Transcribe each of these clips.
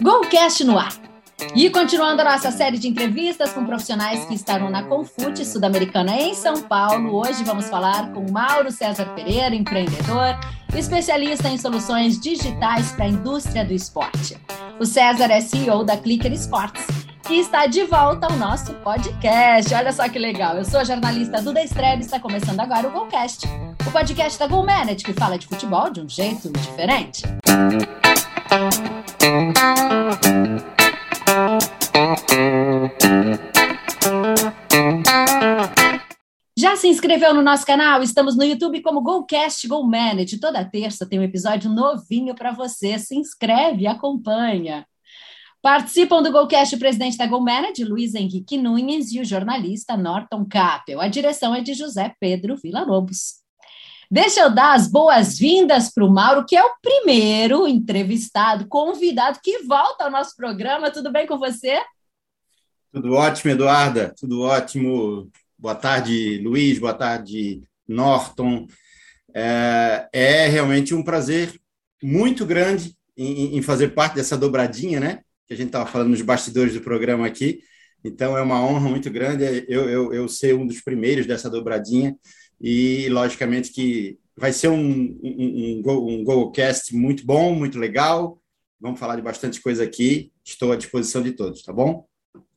Golcast no ar. E continuando a nossa série de entrevistas com profissionais que estarão na Confute Sul-Americana em São Paulo, hoje vamos falar com Mauro César Pereira, empreendedor, especialista em soluções digitais para a indústria do esporte. O César é CEO da Clicker Sports que está de volta ao nosso podcast. Olha só que legal. Eu sou a jornalista Duda Estrela e está começando agora o Golcast, o podcast da Go Manage, que fala de futebol de um jeito diferente. Já se inscreveu no nosso canal? Estamos no YouTube como Golcast Go Manage. Toda terça tem um episódio novinho para você. Se inscreve acompanha. Participam do Golcast o presidente da GoManage, Luiz Henrique Nunes, e o jornalista Norton Capel. A direção é de José Pedro Villa-Lobos. Deixa eu dar as boas-vindas para o Mauro, que é o primeiro entrevistado, convidado que volta ao nosso programa. Tudo bem com você? Tudo ótimo, Eduarda. Tudo ótimo. Boa tarde, Luiz. Boa tarde, Norton. É, é realmente um prazer muito grande em, em fazer parte dessa dobradinha, né? que a gente estava falando nos bastidores do programa aqui. Então, é uma honra muito grande eu, eu, eu ser um dos primeiros dessa dobradinha e, logicamente, que vai ser um, um, um, um GoCast muito bom, muito legal. Vamos falar de bastante coisa aqui. Estou à disposição de todos, tá bom?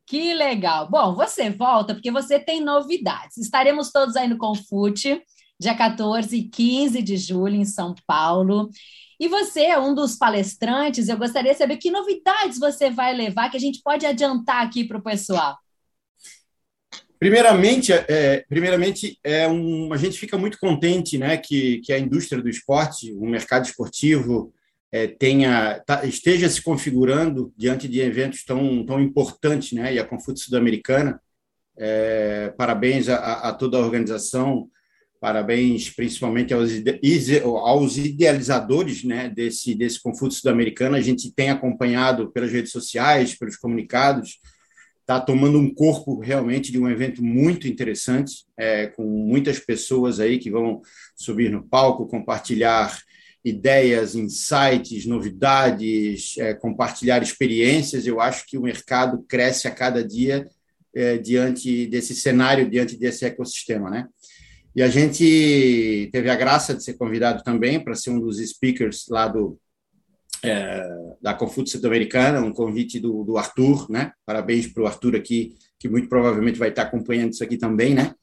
Que legal. Bom, você volta porque você tem novidades. Estaremos todos aí no Confute, dia 14 e 15 de julho, em São Paulo. E você é um dos palestrantes, eu gostaria de saber que novidades você vai levar que a gente pode adiantar aqui para o pessoal. Primeiramente, é, primeiramente é um, a gente fica muito contente né, que, que a indústria do esporte, o mercado esportivo, é, tenha, tá, esteja se configurando diante de eventos tão, tão importantes, né, e a Confute Sul-Americana. É, parabéns a, a, toda a organização, Parabéns principalmente aos, aos idealizadores né, desse, desse Confúcio Sul-Americano. A gente tem acompanhado pelas redes sociais, pelos comunicados, está tomando um corpo realmente de um evento muito interessante, é, com muitas pessoas aí que vão subir no palco, compartilhar ideias, insights, novidades, é, compartilhar experiências. Eu acho que o mercado cresce a cada dia é, diante desse cenário, diante desse ecossistema, né? E a gente teve a graça de ser convidado também para ser um dos speakers lá do é, da Confúcio Sul-Americana, um convite do, do Arthur, né? Parabéns para o Arthur aqui, que muito provavelmente vai estar acompanhando isso aqui também, né?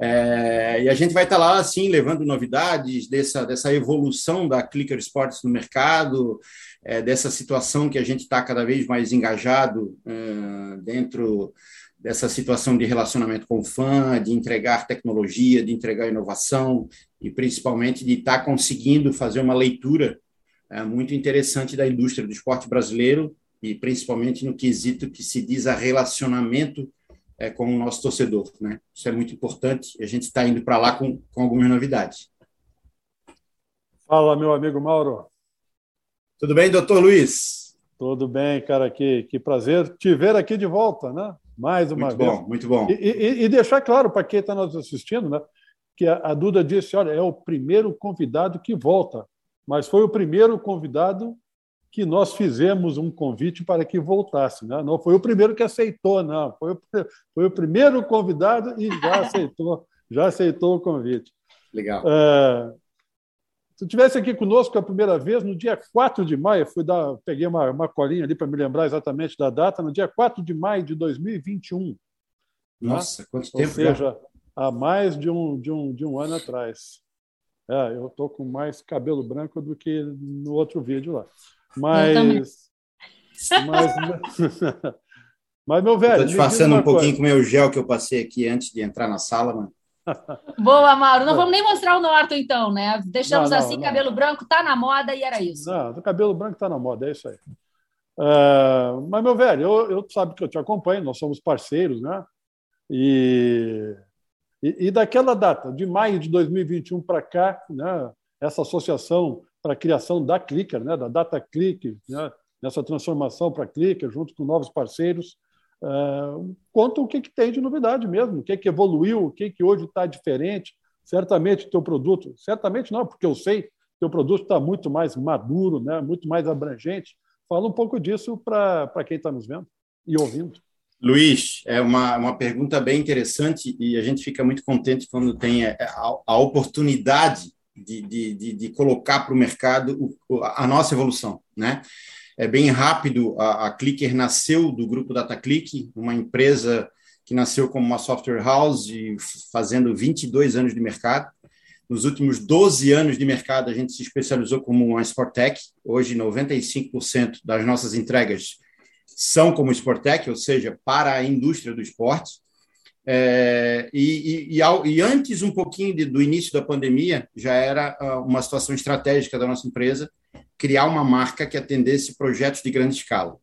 É, e a gente vai estar lá, assim, levando novidades dessa, dessa evolução da Clicker Sports no mercado, é, dessa situação que a gente está cada vez mais engajado é, dentro dessa situação de relacionamento com o fã, de entregar tecnologia, de entregar inovação e principalmente de estar tá conseguindo fazer uma leitura é, muito interessante da indústria do esporte brasileiro e principalmente no quesito que se diz a relacionamento é, com o nosso torcedor, né? Isso é muito importante e a gente está indo para lá com, com algumas novidades. Fala, meu amigo Mauro. Tudo bem, doutor Luiz? Tudo bem, cara. Que, que prazer te ver aqui de volta, né? mais uma muito vez. Bom, muito bom. E, e, e deixar claro para quem está nos assistindo, né, que a, a, Duda disse: olha, é o primeiro convidado que volta, mas foi o primeiro convidado que nós fizemos um convite para que voltasse. Né? Não foi o primeiro que aceitou, não. Foi o, foi o primeiro convidado e já aceitou, já aceitou o convite. Legal. É, se estivesse aqui conosco a primeira vez, no dia 4 de maio, fui dar, peguei uma, uma colinha ali para me lembrar exatamente da data, no dia 4 de maio de 2021. Né? Nossa, né? quanto Ou tempo! Ou seja, já? há mais de um, de um, de um ano atrás. É, eu estou com mais cabelo branco do que no outro vídeo lá. Mas. Mas, mas, meu velho. Estou disfarçando um pouquinho coisa. com o meu gel que eu passei aqui antes de entrar na sala, mano. Boa, Mauro. Não vamos nem mostrar o Norton, então, né? Deixamos não, não, assim, não. cabelo branco tá na moda e era isso. Não, o cabelo branco tá na moda, é isso aí. Uh, mas, meu velho, eu, eu sabe que eu te acompanho, nós somos parceiros, né? E, e, e daquela data, de maio de 2021 para cá, né, essa associação para a criação da Clicker, né, da Data Click, né, nessa transformação para Clicker, junto com novos parceiros, Uh, conta o que, que tem de novidade mesmo, o que, que evoluiu, o que, que hoje está diferente. Certamente teu produto, certamente não, porque eu sei, teu produto está muito mais maduro, né? muito mais abrangente. Fala um pouco disso para quem está nos vendo e ouvindo. Luiz, é uma, uma pergunta bem interessante e a gente fica muito contente quando tem a, a oportunidade de, de, de, de colocar para o mercado a nossa evolução, né? É bem rápido, a, a Clicker nasceu do grupo DataClick, uma empresa que nasceu como uma software house, fazendo 22 anos de mercado. Nos últimos 12 anos de mercado, a gente se especializou como uma Sportec. Hoje, 95% das nossas entregas são como Sportec, ou seja, para a indústria do esporte. É, e, e, e, e, antes, um pouquinho de, do início da pandemia, já era ah, uma situação estratégica da nossa empresa criar uma marca que atendesse projetos de grande escala.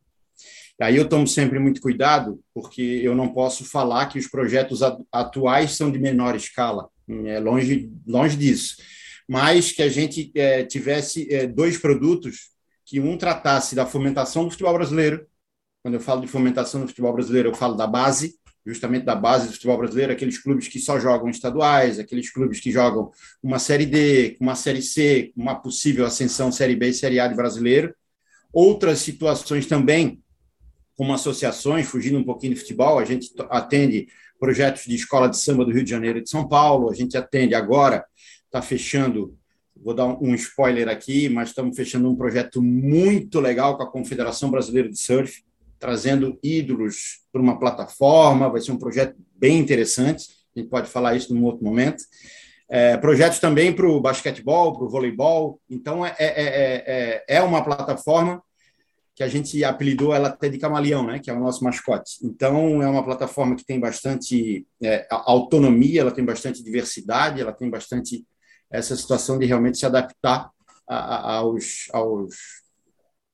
Aí eu tomo sempre muito cuidado, porque eu não posso falar que os projetos atuais são de menor escala, é longe, longe disso. Mas que a gente é, tivesse é, dois produtos, que um tratasse da fomentação do futebol brasileiro. Quando eu falo de fomentação do futebol brasileiro, eu falo da base, justamente da base do futebol brasileiro, aqueles clubes que só jogam estaduais, aqueles clubes que jogam uma Série D, uma Série C, uma possível ascensão Série B e Série A de brasileiro. Outras situações também como associações, fugindo um pouquinho de futebol, a gente atende projetos de escola de samba do Rio de Janeiro e de São Paulo, a gente atende agora, está fechando, vou dar um spoiler aqui, mas estamos fechando um projeto muito legal com a Confederação Brasileira de Surf, trazendo ídolos para uma plataforma, vai ser um projeto bem interessante, a gente pode falar isso num outro momento. É, projetos também para o basquetebol, para o voleibol, então é, é, é, é uma plataforma que a gente apelidou ela até de camaleão, né, que é o nosso mascote. Então, é uma plataforma que tem bastante é, autonomia, ela tem bastante diversidade, ela tem bastante essa situação de realmente se adaptar a, a, aos, aos,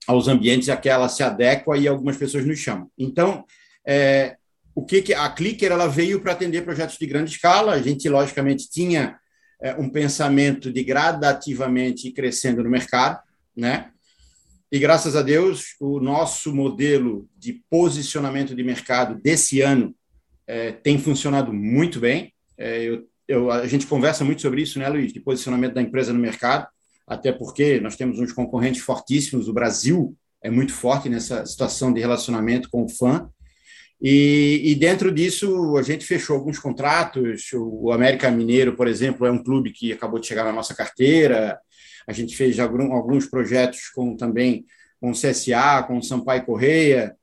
aos ambientes a que ela se adequa e algumas pessoas nos chamam. Então, é, o que, que a Clicker ela veio para atender projetos de grande escala. A gente, logicamente, tinha é, um pensamento de gradativamente ir crescendo no mercado, né? E graças a Deus, o nosso modelo de posicionamento de mercado desse ano é, tem funcionado muito bem. É, eu, eu, a gente conversa muito sobre isso, né, Luiz, de posicionamento da empresa no mercado, até porque nós temos uns concorrentes fortíssimos. O Brasil é muito forte nessa situação de relacionamento com o fã. E, e, dentro disso, a gente fechou alguns contratos. O América Mineiro, por exemplo, é um clube que acabou de chegar na nossa carteira. A gente fez alguns projetos com também com o CSA, com o Sampaio Correia.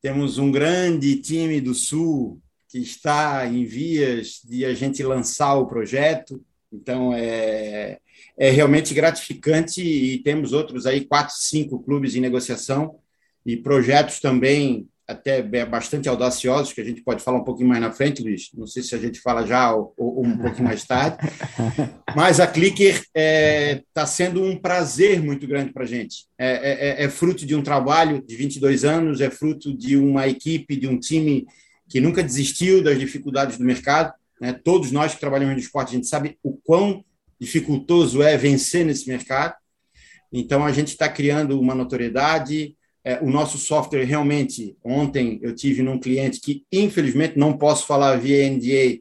Temos um grande time do Sul que está em vias de a gente lançar o projeto. Então, é, é realmente gratificante e temos outros aí, quatro, cinco clubes em negociação e projetos também até bastante audaciosos, que a gente pode falar um pouquinho mais na frente, Luiz. Não sei se a gente fala já ou, ou um pouquinho mais tarde. Mas a Clicker está é, tá sendo um prazer muito grande para a gente. É, é, é, é, fruto de um trabalho de 22 anos, é fruto de uma equipe, de um time que nunca desistiu das dificuldades do mercado. Né? Todos nós que trabalhamos no esporte, a gente sabe o quão dificultoso é vencer nesse mercado. Então, a gente está criando uma notoriedade, é, o nosso software realmente, ontem eu tive num cliente que, infelizmente, não posso falar via NDA,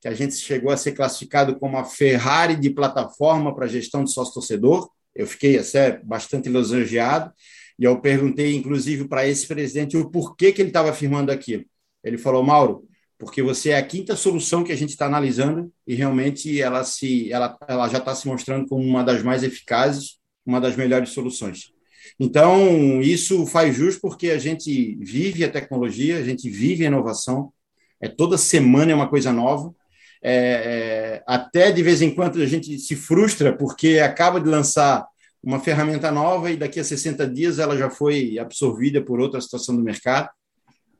que a gente chegou a ser classificado como a Ferrari de plataforma para gestão de sócio-torcedor. Eu fiquei até bastante lisonjeado. E eu perguntei, inclusive, para esse presidente o porquê que ele estava afirmando aquilo. Ele falou, Mauro, porque você é a quinta solução que a gente está analisando e realmente ela, se, ela, ela já está se mostrando como uma das mais eficazes, uma das melhores soluções. Então, isso faz jus porque a gente vive a tecnologia, a gente vive a inovação, é, toda semana é uma coisa nova. É, é, até de vez em quando a gente se frustra porque acaba de lançar uma ferramenta nova e daqui a 60 dias ela já foi absorvida por outra situação do mercado.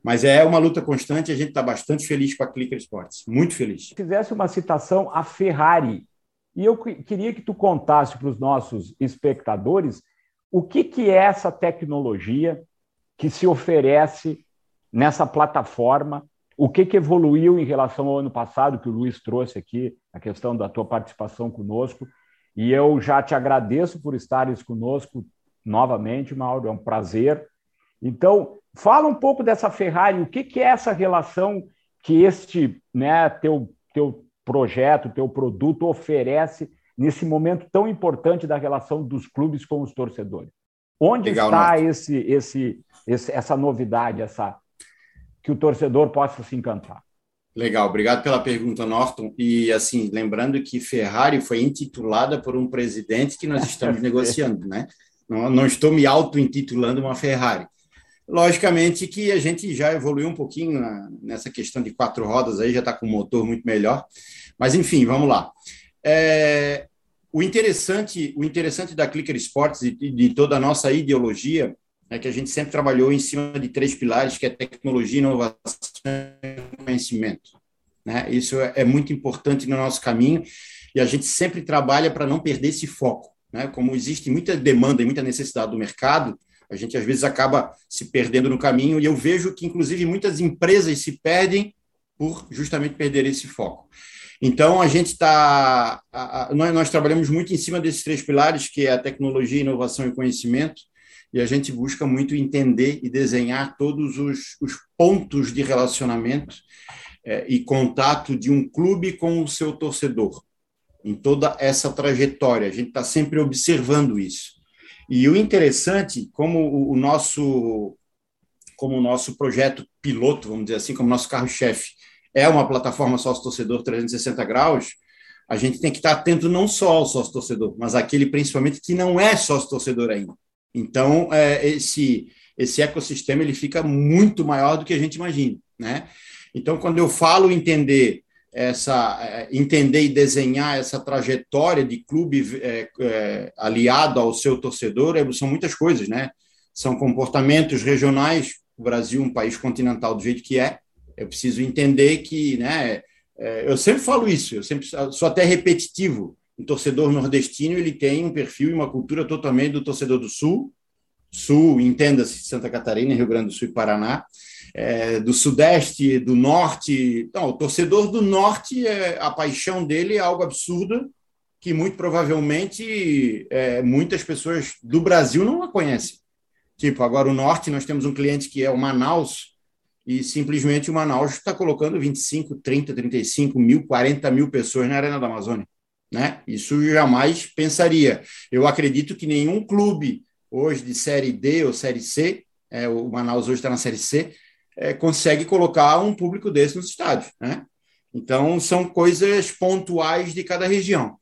Mas é uma luta constante a gente está bastante feliz com a Clicker Sports, muito feliz. Se fizesse uma citação a Ferrari, e eu queria que tu contasse para os nossos espectadores o que, que é essa tecnologia que se oferece nessa plataforma? O que, que evoluiu em relação ao ano passado, que o Luiz trouxe aqui, a questão da tua participação conosco? E eu já te agradeço por estares conosco novamente, Mauro, é um prazer. Então, fala um pouco dessa Ferrari, o que, que é essa relação que este né, teu, teu projeto, teu produto oferece nesse momento tão importante da relação dos clubes com os torcedores? Onde Legal, está esse, esse, esse, essa novidade, essa que o torcedor possa se encantar? Legal, obrigado pela pergunta, Norton. E assim, lembrando que Ferrari foi intitulada por um presidente que nós estamos negociando, né? Não, não estou me auto-intitulando uma Ferrari. Logicamente que a gente já evoluiu um pouquinho na, nessa questão de quatro rodas aí, já está com um motor muito melhor. Mas enfim, vamos lá. É, o interessante, o interessante da Clicker Sports e de toda a nossa ideologia é que a gente sempre trabalhou em cima de três pilares, que é tecnologia, inovação e conhecimento. Né? Isso é, é muito importante no nosso caminho e a gente sempre trabalha para não perder esse foco. Né? Como existe muita demanda e muita necessidade do mercado, a gente às vezes acaba se perdendo no caminho e eu vejo que, inclusive, muitas empresas se perdem por justamente perder esse foco. Então, a gente está. Nós, nós, trabalhamos muito em cima desses três pilares, que é a tecnologia, inovação e conhecimento, e a gente busca muito entender e desenhar todos os, os pontos de relacionamento é, e contato de um clube com o seu torcedor, em toda essa trajetória. A gente está sempre observando isso. E o interessante, como o, o nosso como o nosso projeto piloto, vamos dizer assim, como nosso carro-chefe, é uma plataforma sócio-torcedor 360 graus, a gente tem que estar atento não só ao sócio-torcedor, mas aquele principalmente que não é sócio-torcedor ainda. Então, é, esse, esse ecossistema ele fica muito maior do que a gente imagina. Né? Então, quando eu falo entender essa é, entender e desenhar essa trajetória de clube é, é, aliado ao seu torcedor é, são muitas coisas, né? São comportamentos regionais. O Brasil, um país continental do jeito que é, eu preciso entender que, né, é, eu sempre falo isso, eu sempre sou até repetitivo. O torcedor nordestino ele tem um perfil e uma cultura totalmente do torcedor do Sul, Sul, entenda-se Santa Catarina, Rio Grande do Sul e Paraná, é, do Sudeste, do Norte. Não, o torcedor do Norte, é, a paixão dele é algo absurdo que muito provavelmente é, muitas pessoas do Brasil não a conhecem. Tipo, agora o Norte, nós temos um cliente que é o Manaus, e simplesmente o Manaus está colocando 25, 30, 35 mil, 40 mil pessoas na Arena da Amazônia. Né? Isso jamais pensaria. Eu acredito que nenhum clube hoje de Série D ou Série C, é, o Manaus hoje está na Série C, é, consegue colocar um público desse nos estádios. Né? Então, são coisas pontuais de cada região.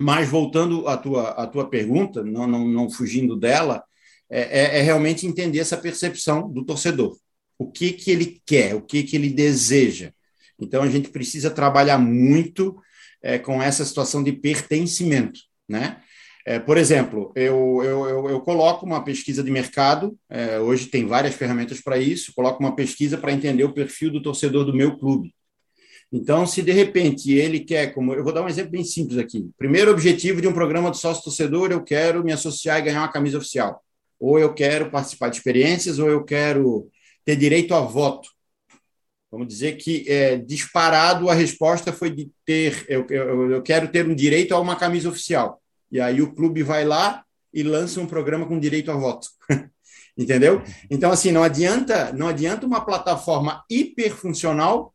Mas, voltando à tua, à tua pergunta, não, não, não fugindo dela, é, é, é realmente entender essa percepção do torcedor o que, que ele quer, o que, que ele deseja. Então, a gente precisa trabalhar muito é, com essa situação de pertencimento. Né? É, por exemplo, eu, eu, eu, coloco uma pesquisa de mercado, é, hoje tem várias ferramentas para isso, coloco uma pesquisa para entender o perfil do torcedor do meu clube. Então, se de repente ele quer, como eu vou dar um exemplo bem simples aqui. Primeiro objetivo de um programa do sócio torcedor, eu quero me associar e ganhar uma camisa oficial. Ou eu quero participar de experiências, ou eu quero ter direito a voto. Vamos dizer que é, disparado a resposta foi de ter, eu, eu, eu quero ter um direito a uma camisa oficial. E aí o clube vai lá e lança um programa com direito a voto. Entendeu? Então, assim, não adianta, não adianta uma plataforma hiperfuncional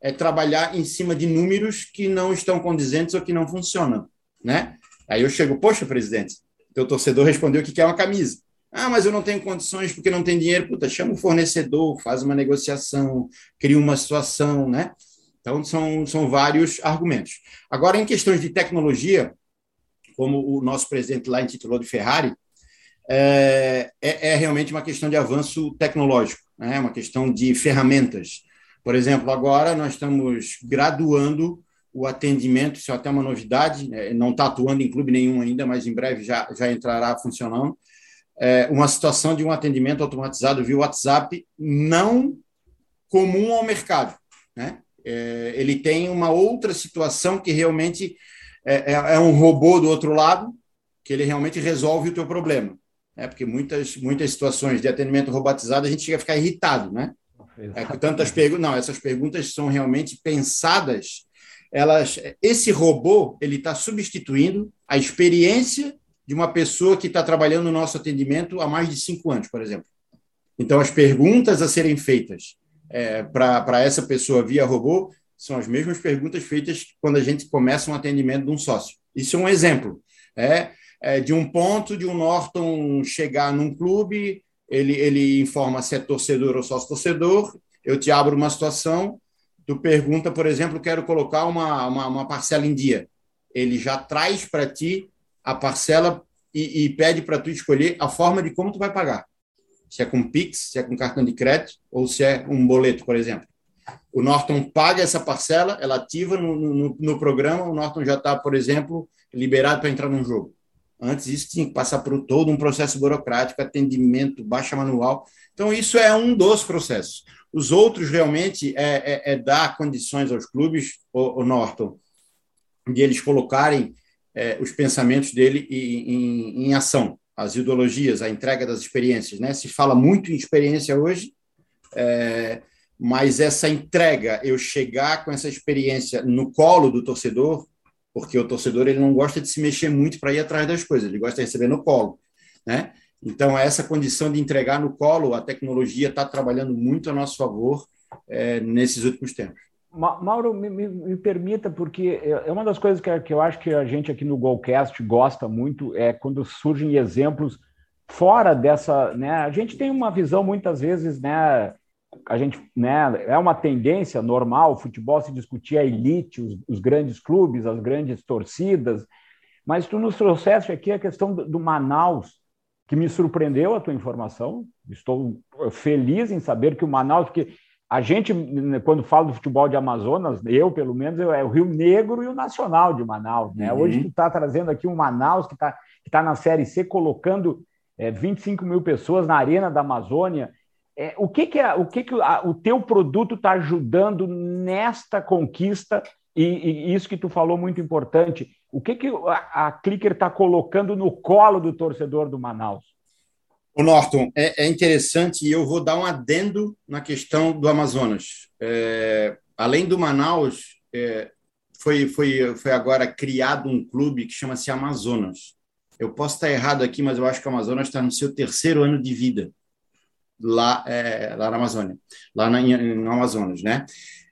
é, trabalhar em cima de números que não estão condizentes ou que não funcionam. Né? Aí eu chego, poxa, presidente, teu torcedor respondeu que quer uma camisa. Ah, mas eu não tenho condições porque não tem dinheiro. Puta, chama o fornecedor, faz uma negociação, cria uma situação, né? Então, são, são vários argumentos. Agora, em questões de tecnologia, como o nosso presidente lá intitulou de Ferrari, é, é, é realmente uma questão de avanço tecnológico, né? É uma questão de ferramentas. Por exemplo, agora nós estamos graduando o atendimento, isso é até uma novidade, né? não está atuando em clube nenhum ainda, mas em breve já, já entrará funcionando, é, uma situação de um atendimento automatizado via WhatsApp não comum ao mercado. Né? É, ele tem uma outra situação que realmente é, é, é, um robô do outro lado, que ele realmente resolve o teu problema. Né? Porque muitas, muitas situações de atendimento robotizado a gente chega a ficar irritado, né? É, tantas perguntas, não, essas perguntas são realmente pensadas. Elas, esse robô ele está substituindo a experiência de uma pessoa que está trabalhando no nosso atendimento há mais de cinco anos, por exemplo. Então, as perguntas a serem feitas é, para essa pessoa via robô são as mesmas perguntas feitas quando a gente começa um atendimento de um sócio. Isso é um exemplo. É, é, de um ponto de um Norton chegar num clube, ele, ele informa se é torcedor ou sócio-torcedor, eu te abro uma situação, tu pergunta, por exemplo, quero colocar uma, uma, uma parcela em dia. Ele já traz para ti a parcela e, e pede para tu escolher a forma de como tu vai pagar. Se é com Pix, se é com cartão de crédito ou se é um boleto, por exemplo. O Norton paga essa parcela, ela ativa no, no, no programa, o Norton já está, por exemplo, liberado para entrar num jogo. Antes isso tinha que passar por todo um processo burocrático, atendimento, baixa manual. Então, isso é um dos processos. Os outros, realmente, é, é, é dar condições aos clubes, o, o Norton, de eles colocarem é, os pensamentos dele em, em, em, ação, as ideologias, a entrega das experiências. Né? Se fala muito em experiência hoje, é, mas essa entrega, eu chegar com essa experiência no colo do torcedor, porque o torcedor ele não gosta de se mexer muito para ir atrás das coisas, ele gosta de receber no colo, né? Então, essa condição de entregar no colo, a tecnologia está trabalhando muito a nosso favor é, nesses últimos tempos. Mauro, me, me, me, permita, porque é, é uma das coisas que, que eu acho que a gente aqui no Golcast gosta muito, é quando surgem exemplos fora dessa. Né, a gente tem uma visão muitas vezes, né, a gente, né, é uma tendência normal o futebol se discutir a elite, os, os, grandes clubes, as grandes torcidas, mas tu nos trouxeste aqui a questão do, do, Manaus, que me surpreendeu a tua informação. Estou feliz em saber que o Manaus, porque a gente, quando fala do futebol de Amazonas, eu, pelo menos, é o Rio Negro e o Nacional de Manaus. Né? Uhum. Hoje tu está trazendo aqui um Manaus que está que tá na Série C, colocando é, 25 mil pessoas na Arena da Amazônia, é, o que, que, é, o, que, que a, o teu produto está ajudando nesta conquista? E, e, isso que tu falou muito importante. O que, que a, a Clicker está colocando no colo do torcedor do Manaus? O Norton, é, é, interessante e eu vou dar um adendo na questão do Amazonas. É, além do Manaus, é, foi, foi, foi agora criado um clube que chama-se Amazonas. Eu posso estar errado aqui, mas eu acho que o Amazonas está no seu terceiro ano de vida lá, é, lá na Amazônia, lá na, no Amazonas, né?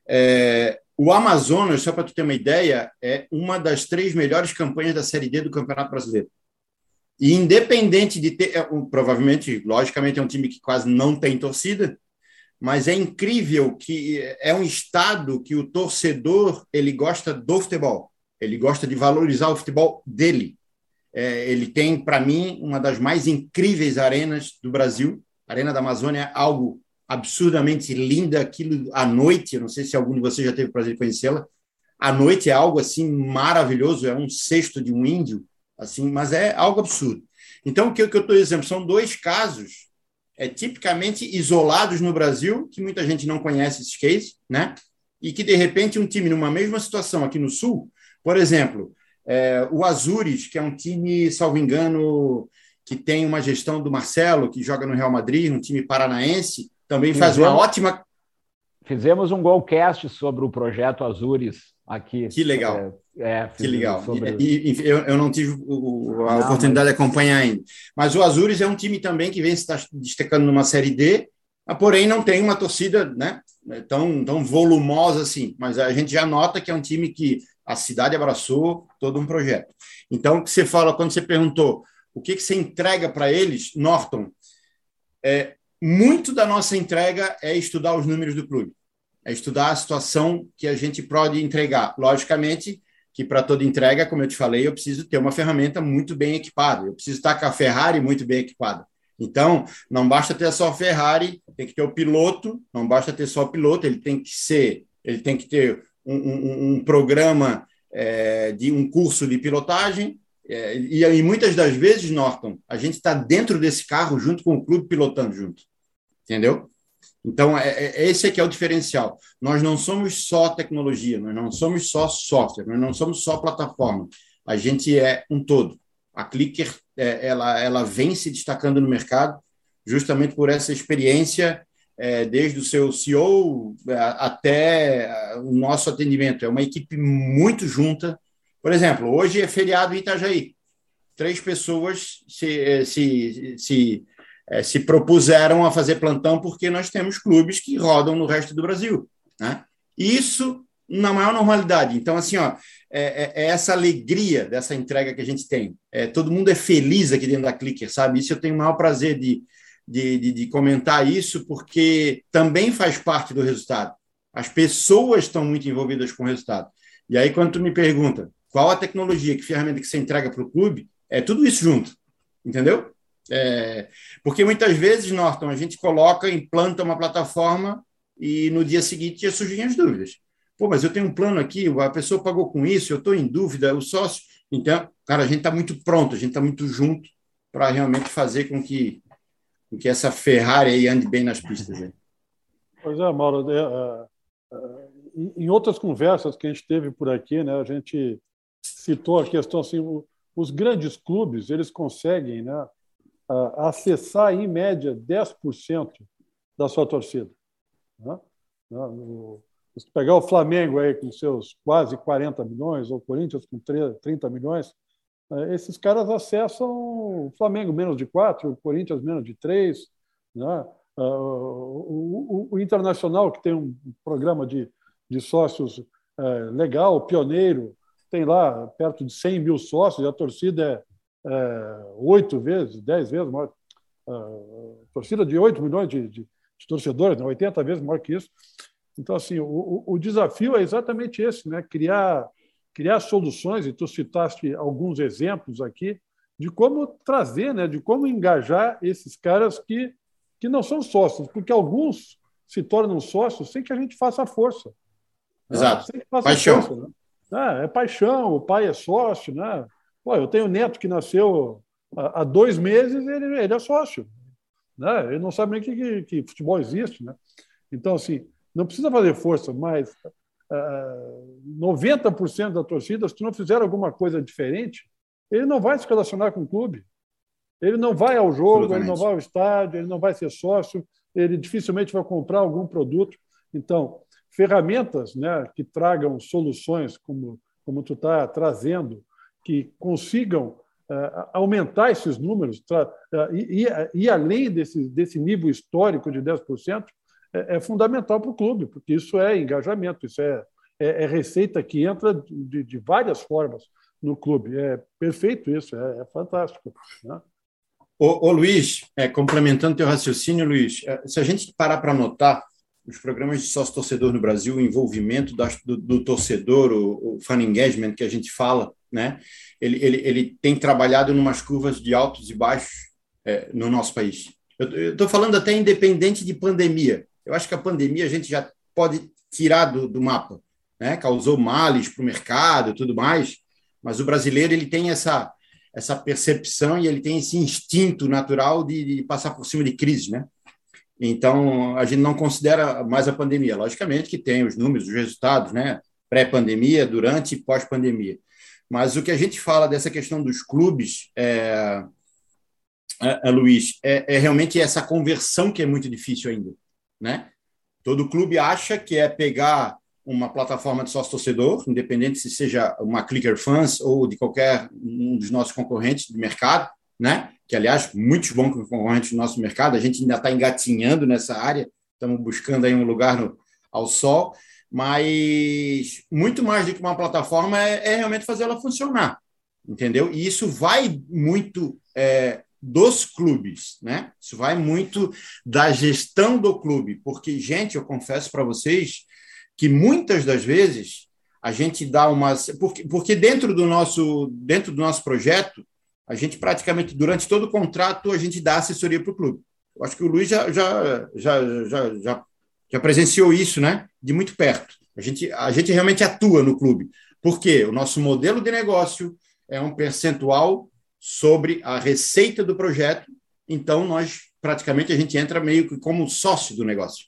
É, o Amazonas, só para tu ter uma ideia, é uma das três melhores campanhas da Série D do Campeonato Brasileiro. E independente de ter, é, provavelmente, logicamente, é um time que quase não tem torcida, mas é incrível que é um estado que o torcedor ele gosta do futebol, ele gosta de valorizar o futebol dele. É, ele tem, para mim, uma das mais incríveis arenas do Brasil, Arena da Amazônia é algo absurdamente linda, aquilo à noite, eu não sei se algum de vocês já teve o prazer de conhecê-la, à noite é algo assim maravilhoso, é um cesto de um índio, assim, mas é algo absurdo. Então, o que, eu estou dizendo são dois casos é, tipicamente isolados no Brasil, que muita gente não conhece esses cases, né? E que, de repente, um time numa mesma situação aqui no Sul, por exemplo, é, o Azures, que é um time, salvo engano, que tem uma gestão do Marcelo, que joga no Real Madrid, um time paranaense, também faz uma ótima. Fizemos um golcast sobre o projeto Azures aqui. Que legal. É, é que legal. Sobre... E, e, eu, eu não tive o, a não, oportunidade mas... de acompanhar ainda. Mas o Azures é um time também que vem se destacando numa Série D, porém não tem uma torcida né, tão, tão volumosa assim. Mas a gente já nota que é um time que a cidade abraçou todo um projeto. Então, o que você fala, quando você perguntou o que, que você entrega para eles, Norton? É, muito da nossa entrega é estudar os números do clube, é estudar a situação que a gente pode entregar. Logicamente que para toda entrega, como eu te falei, eu preciso ter uma ferramenta muito bem equipada, eu preciso estar com a Ferrari muito bem equipada. Então, não basta ter só a Ferrari, tem que ter o piloto, não basta ter só o piloto, ele tem que ser, ele tem que ter um, um, um programa é, de um curso de pilotagem, é, e, e muitas das vezes, Norton, a gente está dentro desse carro junto com o clube pilotando junto. Entendeu? Então, é, é, esse aqui é o diferencial. Nós não somos só tecnologia, nós não somos só software, nós não somos só plataforma. A gente é um todo. A Clicker, é, ela, ela vem se destacando no mercado justamente por essa experiência, é, desde o seu CEO é, até o nosso atendimento. É uma equipe muito junta, por exemplo, hoje é feriado em Itajaí. Três pessoas se, eh, se, se, eh, se propuseram a fazer plantão porque nós temos clubes que rodam no resto do Brasil. Né? Isso na maior normalidade. Então, assim, ó, é, é, essa alegria dessa entrega que a gente tem. É, todo mundo é feliz aqui dentro da Clicker, sabe? Isso eu tenho o maior prazer de, de, de, de comentar isso, porque também faz parte do resultado. As pessoas estão muito envolvidas com o resultado. E aí, quando tu me pergunta qual a tecnologia, que ferramenta que você entrega para o clube, é tudo isso junto, entendeu? É, porque muitas vezes, Norton, a gente coloca, implanta uma plataforma e no dia seguinte surgem as dúvidas. Pô, mas eu tenho um plano aqui, a pessoa pagou com isso, eu estou em dúvida, o sócio. Então, cara, a gente está muito pronto, a gente está muito junto para realmente fazer com que, com que essa Ferrari ande bem nas pistas. Aí. Pois é, Mauro. É, é, é em outras conversas que a gente teve por aqui, né, a gente citou a questão assim, os grandes clubes eles conseguem né, acessar em média 10% da sua torcida. Né? Se pegar o Flamengo aí com seus quase 40 milhões, ou o Corinthians com 30 milhões, eh, esses caras acessam o Flamengo menos de 4, o Corinthians menos de 3. Né? Eh, o, o, o Internacional, que tem um programa de, de sócios é, legal, pioneiro, tem lá perto de 100 mil sócios, e a torcida é oito é, vezes, dez vezes maior. A torcida de 8 milhões de, de, de torcedores, né? 80 vezes maior que isso. Então, assim, o, o desafio é exatamente esse, né? criar, criar soluções, e tu citaste alguns exemplos aqui, de como trazer, né? de como engajar esses caras que, que não são sócios, porque alguns se tornam sócios sem que a gente faça força. Né? Exato. Sem que faça paixão. Força, né? É, é paixão, o pai é sócio. Né? Pô, eu tenho um neto que nasceu há dois meses, ele, ele é sócio. Né? Ele não sabe nem que, que, que futebol existe. Né? Então, assim, não precisa fazer força, mas uh, eh, 90% da torcida, se tu não fizer alguma coisa diferente, ele não vai se relacionar com o clube. Ele não vai ao jogo, ele não vai ao estádio, ele não vai ser sócio, ele dificilmente vai comprar algum produto. Então, ferramentas né, que tragam soluções, como, como tu está trazendo, que consigam uh, aumentar esses números uh, e, e, além desse, desse nível histórico de 10%, é, é fundamental para o clube, porque isso é engajamento, isso é, é, é receita que entra de, de, várias formas no clube. É perfeito isso, é, é fantástico. Né? Luiz, é, complementando teu raciocínio, Luiz, é, se a gente parar para notar os programas de sócio-torcedor no Brasil, o envolvimento da, do, do, torcedor, o, o fan engagement que a gente fala, né? ele, ele, ele tem trabalhado em umas curvas de altos e baixos é, no nosso país. Eu estou falando até independente de pandemia. Eu acho que a pandemia a gente já pode tirar do, do mapa, né? Causou males para o mercado e tudo mais, mas o brasileiro ele tem essa essa percepção e ele tem esse instinto natural de, de passar por cima de crise, né? Então a gente não considera mais a pandemia. Logicamente que tem os números, os resultados, né? Pré-pandemia, durante e pós-pandemia. Mas o que a gente fala dessa questão dos clubes, é, é, é Luiz, é, é realmente essa conversão que é muito difícil ainda né? Todo clube acha que é pegar uma plataforma de sócio-torcedor, independente se seja uma Clicker Fans ou de qualquer um dos nossos concorrentes do mercado, né? Que, aliás, muitos bons concorrentes do nosso mercado, a gente ainda está engatinhando nessa área, estamos buscando aí um lugar no, ao sol, mas muito mais do que uma plataforma é, é realmente fazer ela funcionar, entendeu? E isso vai muito é, dos clubes, né? Isso vai muito da gestão do clube, porque gente, eu confesso para vocês que muitas das vezes a gente dá umas porque, porque dentro do nosso dentro do nosso projeto a gente praticamente durante todo o contrato a gente dá assessoria para o clube. Eu acho que o Luiz já já, já, já, já, já presenciou isso, né? De muito perto. A gente a gente realmente atua no clube, porque o nosso modelo de negócio é um percentual sobre a receita do projeto, então nós praticamente a gente entra meio que como sócio do negócio.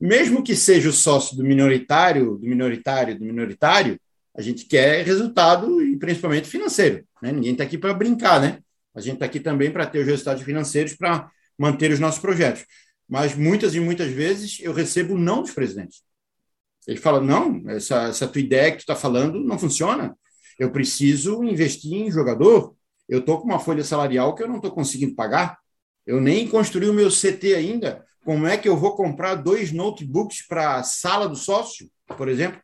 Mesmo que seja o sócio do minoritário, do minoritário, do minoritário, a gente quer resultado e principalmente financeiro. Né? Ninguém está aqui para brincar, né? A gente está aqui também para ter os resultados financeiros para manter os nossos projetos. Mas muitas e muitas vezes eu recebo não dos presidentes. Ele fala: não, essa, essa tua ideia que tu está falando não funciona. Eu preciso investir em jogador, eu estou com uma folha salarial que eu não estou conseguindo pagar. Eu nem construí o meu CT ainda. Como é que eu vou comprar dois notebooks para a sala do sócio, por exemplo?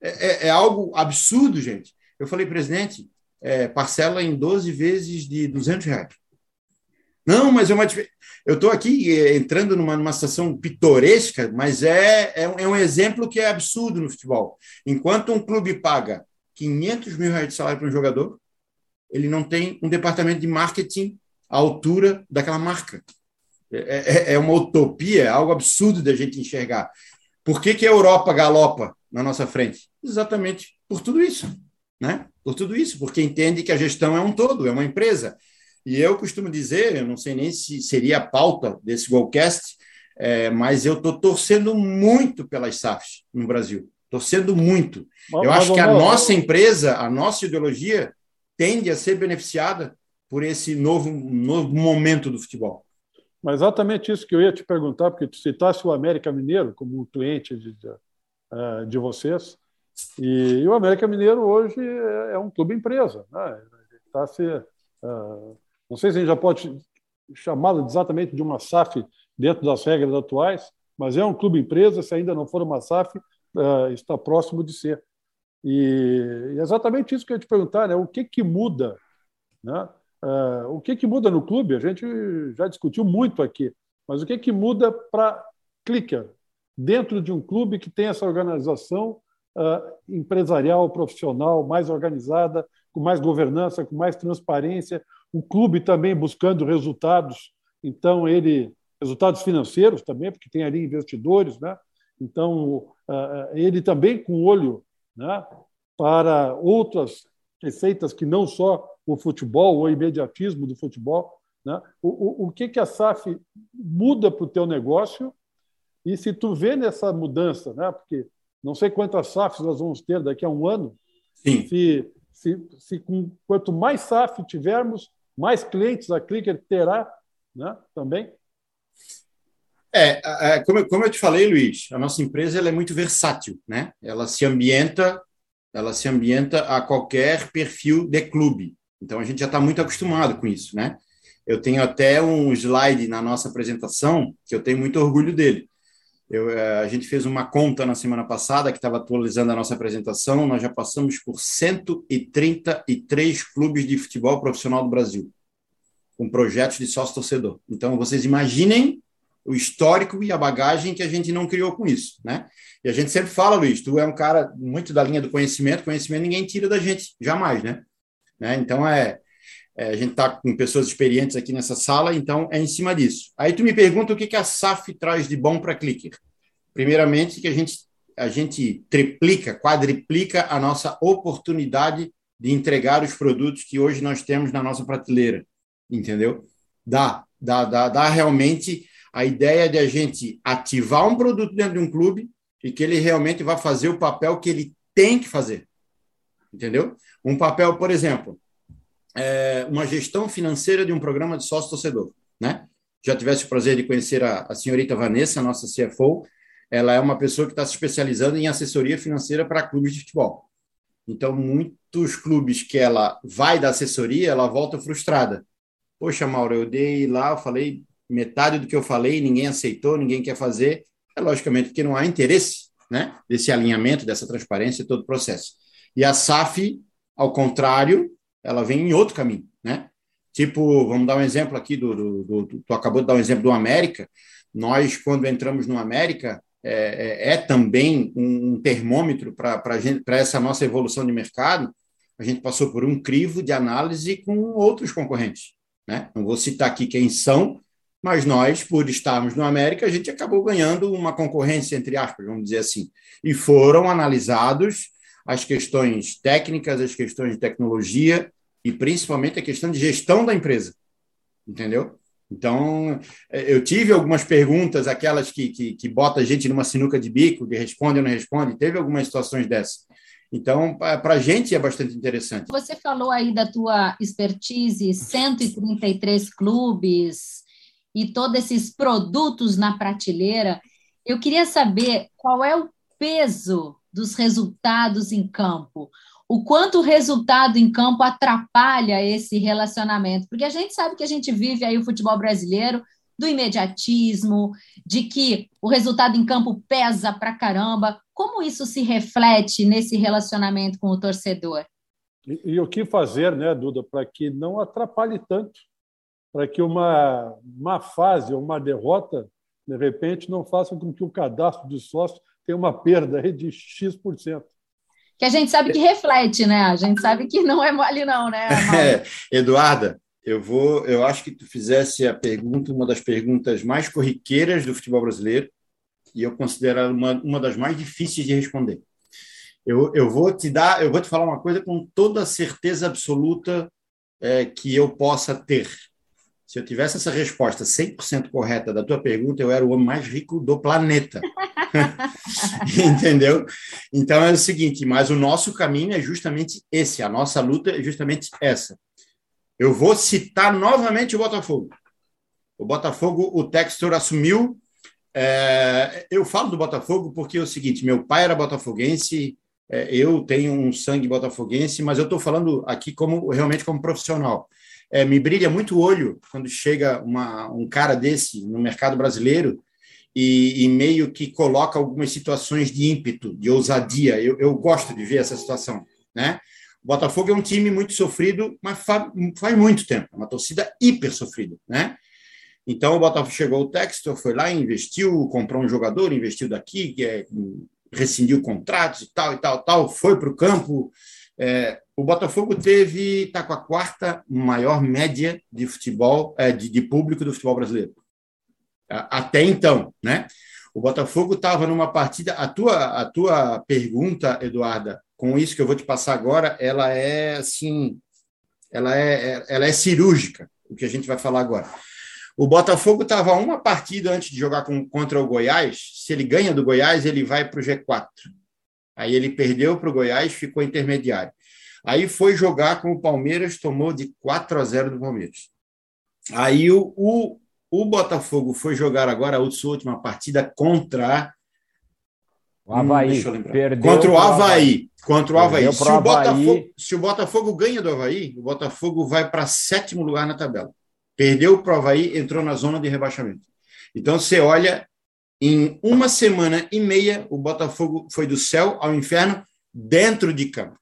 É, é, é algo absurdo, gente. Eu falei, presidente, é, parcela em 12 vezes de 200 reais. Não, mas é uma Eu estou aqui é, entrando numa, numa situação pitoresca, mas é, é, é, um exemplo que é absurdo no futebol. Enquanto um clube paga 500 mil reais de salário para um jogador, ele não tem um departamento de marketing à altura daquela marca. É, é, é uma utopia, é algo absurdo da gente enxergar. Por que, que a Europa galopa na nossa frente? Exatamente por tudo isso. Né? Por tudo isso, porque entende que a gestão é um todo, é uma empresa. E eu costumo dizer, eu não sei nem se seria a pauta desse Golcast, é, mas eu estou torcendo muito pelas SAFs no Brasil. Torcendo muito. Mas, eu acho que a nossa empresa, a nossa ideologia, tende a ser beneficiada por esse novo, novo momento do futebol. Mas exatamente isso que eu ia te perguntar, porque tu citasse o América Mineiro como um cliente de, eh, de vocês, e, e, o América Mineiro hoje é, é um clube empresa. Né? Tá se, uh, não sei se a gente já pode chamá-lo exatamente de uma SAF dentro das regras atuais, mas é um clube empresa, se ainda não for uma SAF, uh, está próximo de ser. E, e é exatamente isso que eu ia te perguntar, né? o que, que muda né? Uh, o que, que muda no clube? A gente já discutiu muito aqui, mas o que, que muda para Clicker, dentro de um clube que tem essa organização uh, empresarial, profissional, mais organizada, com mais governança, com mais transparência, o clube também buscando resultados, então ele resultados financeiros também, porque tem ali investidores, né? Então uh, ele também com olho, né, para outras receitas que não só o futebol, o imediatismo do futebol. Né? O, o, o que, que a SAF muda para o teu negócio e se tu vê nessa mudança, né? porque não sei quantas SAFs nós vamos ter daqui a um ano, Sim. se, se, se com, quanto mais SAF tivermos, mais clientes a Clicker terá né? também. É, é como, como eu te falei, Luiz, a nossa empresa ela é muito versátil, né? Ela se ambienta, ela se ambienta a qualquer perfil de clube. Então a gente já está muito acostumado com isso, né? Eu tenho até um slide na nossa apresentação que eu tenho muito orgulho dele. Eu, eh, a gente fez uma conta na semana passada que estava atualizando a nossa apresentação. Nós já passamos por 133 clubes de futebol profissional do Brasil, com projetos de sócio-torcedor. Então, vocês imaginem o histórico e a bagagem que a gente não criou com isso, né? E a gente sempre fala, Luiz, tu é um cara muito da linha do conhecimento, conhecimento ninguém tira da gente, jamais, né? Né? Então, é, é a gente está com pessoas experientes aqui nessa sala, então é em cima disso. Aí tu me pergunta o que, que a SAF traz de bom para Clicker. Primeiramente, que a gente, a gente triplica, quadriplica a nossa oportunidade de entregar os produtos que hoje nós temos na nossa prateleira, entendeu? Dá, dá, dá, dá realmente a ideia de a gente ativar um produto dentro de um clube e que ele realmente vai fazer o papel que ele tem que fazer, entendeu? Um papel, por exemplo, é uma gestão financeira de um programa de sócio-torcedor, né? Já tivesse o prazer de conhecer a, a senhorita Vanessa, nossa CFO, ela é uma pessoa que está se especializando em assessoria financeira para clubes de futebol. Então, muitos clubes que ela vai da assessoria, ela volta frustrada. Poxa, Mauro, eu dei lá, eu falei metade do que eu falei, ninguém aceitou, ninguém quer fazer. É logicamente porque não há interesse né, desse alinhamento, dessa transparência, todo o processo. E a SAF ao contrário, ela vem em outro caminho, né? Tipo, vamos dar um exemplo aqui do, do, do, do tu acabou de dar um exemplo do América. Nós, quando entramos no América, é, é, é também um termômetro para essa nossa evolução de mercado. A gente passou por um crivo de análise com outros concorrentes, né? Não vou citar aqui quem são, mas nós, por estarmos no América, a gente acabou ganhando uma concorrência, entre aspas, vamos dizer assim. E foram analisados as questões técnicas, as questões de tecnologia e principalmente a questão de gestão da empresa. Entendeu? Então, é, eu tive algumas perguntas, aquelas que, que, que bota a gente numa sinuca de bico, de responde ou não responde, teve algumas situações dessas. Então, para a gente é bastante interessante. Você falou aí da tua expertise, 133 clubes e todos esses produtos na prateleira. Eu queria saber qual é o peso dos resultados em campo. O quanto o resultado em campo atrapalha esse relacionamento. Porque a gente sabe que a gente vive aí o futebol brasileiro do imediatismo, de que o resultado em campo pesa pra caramba. como isso se reflete nesse relacionamento com o torcedor? E, e o que fazer, né, Duda, para que não atrapalhe tanto, para que uma má fase ou uma derrota, de repente, não faça com que o cadastro de sócio tenha uma perda de X%. Que a gente sabe que reflete, né? A gente sabe que não é mole, não, né? É, Eduarda, eu vou, eu acho que tu fizesse a pergunta, uma das perguntas mais corriqueiras do futebol brasileiro, e eu considero uma, uma das mais difíceis de responder. Eu, eu vou te dar, eu vou te falar uma coisa com toda a certeza absoluta é, que eu possa ter. Se eu tivesse essa resposta 100% correta da tua pergunta, eu era o homem mais rico do planeta. Entendeu? Então é o seguinte, mas o nosso caminho é justamente esse, a nossa luta é justamente essa. Eu vou citar novamente o Botafogo. O Botafogo, o Textor assumiu. É, eu falo do Botafogo porque é o seguinte: meu pai era botafoguense, é, eu tenho um sangue botafoguense, mas eu estou falando aqui como realmente como profissional. É, me brilha muito o olho quando chega uma, um cara desse no mercado brasileiro e, e, meio que coloca algumas situações de ímpeto, de ousadia. Eu, eu gosto de ver essa situação, né? O Botafogo é um time muito sofrido, mas faz, faz muito tempo, é uma torcida hiper sofrida, né? Então o Botafogo chegou o Textor, foi lá, investiu, comprou um jogador, investiu daqui, que é rescindiu contratos e tal, e tal, tal, foi para o campo. É, o Botafogo teve, está com a quarta maior média de futebol, é, de, de, público do futebol brasileiro. Até então, né? O Botafogo estava numa partida. A tua, a tua pergunta, Eduarda, com isso que eu vou te passar agora, ela é assim, ela é, ela é cirúrgica, o que a gente vai falar agora. O Botafogo estava uma partida antes de jogar com, contra o Goiás. Se ele ganha do Goiás, ele vai para o G4. Aí ele perdeu para o Goiás, ficou intermediário. Aí foi jogar com o Palmeiras, tomou de 4 a 0 do Palmeiras. Aí o, o, o Botafogo foi jogar agora a sua última partida contra. O Havaí. Hum, contra o Havaí. Havaí. Contra o Havaí. Se o, Botafogo, se o Botafogo ganha do Havaí, o Botafogo vai para sétimo lugar na tabela. Perdeu o Havaí, entrou na zona de rebaixamento. Então, você olha, em uma semana e meia, o Botafogo foi do céu ao inferno dentro de campo.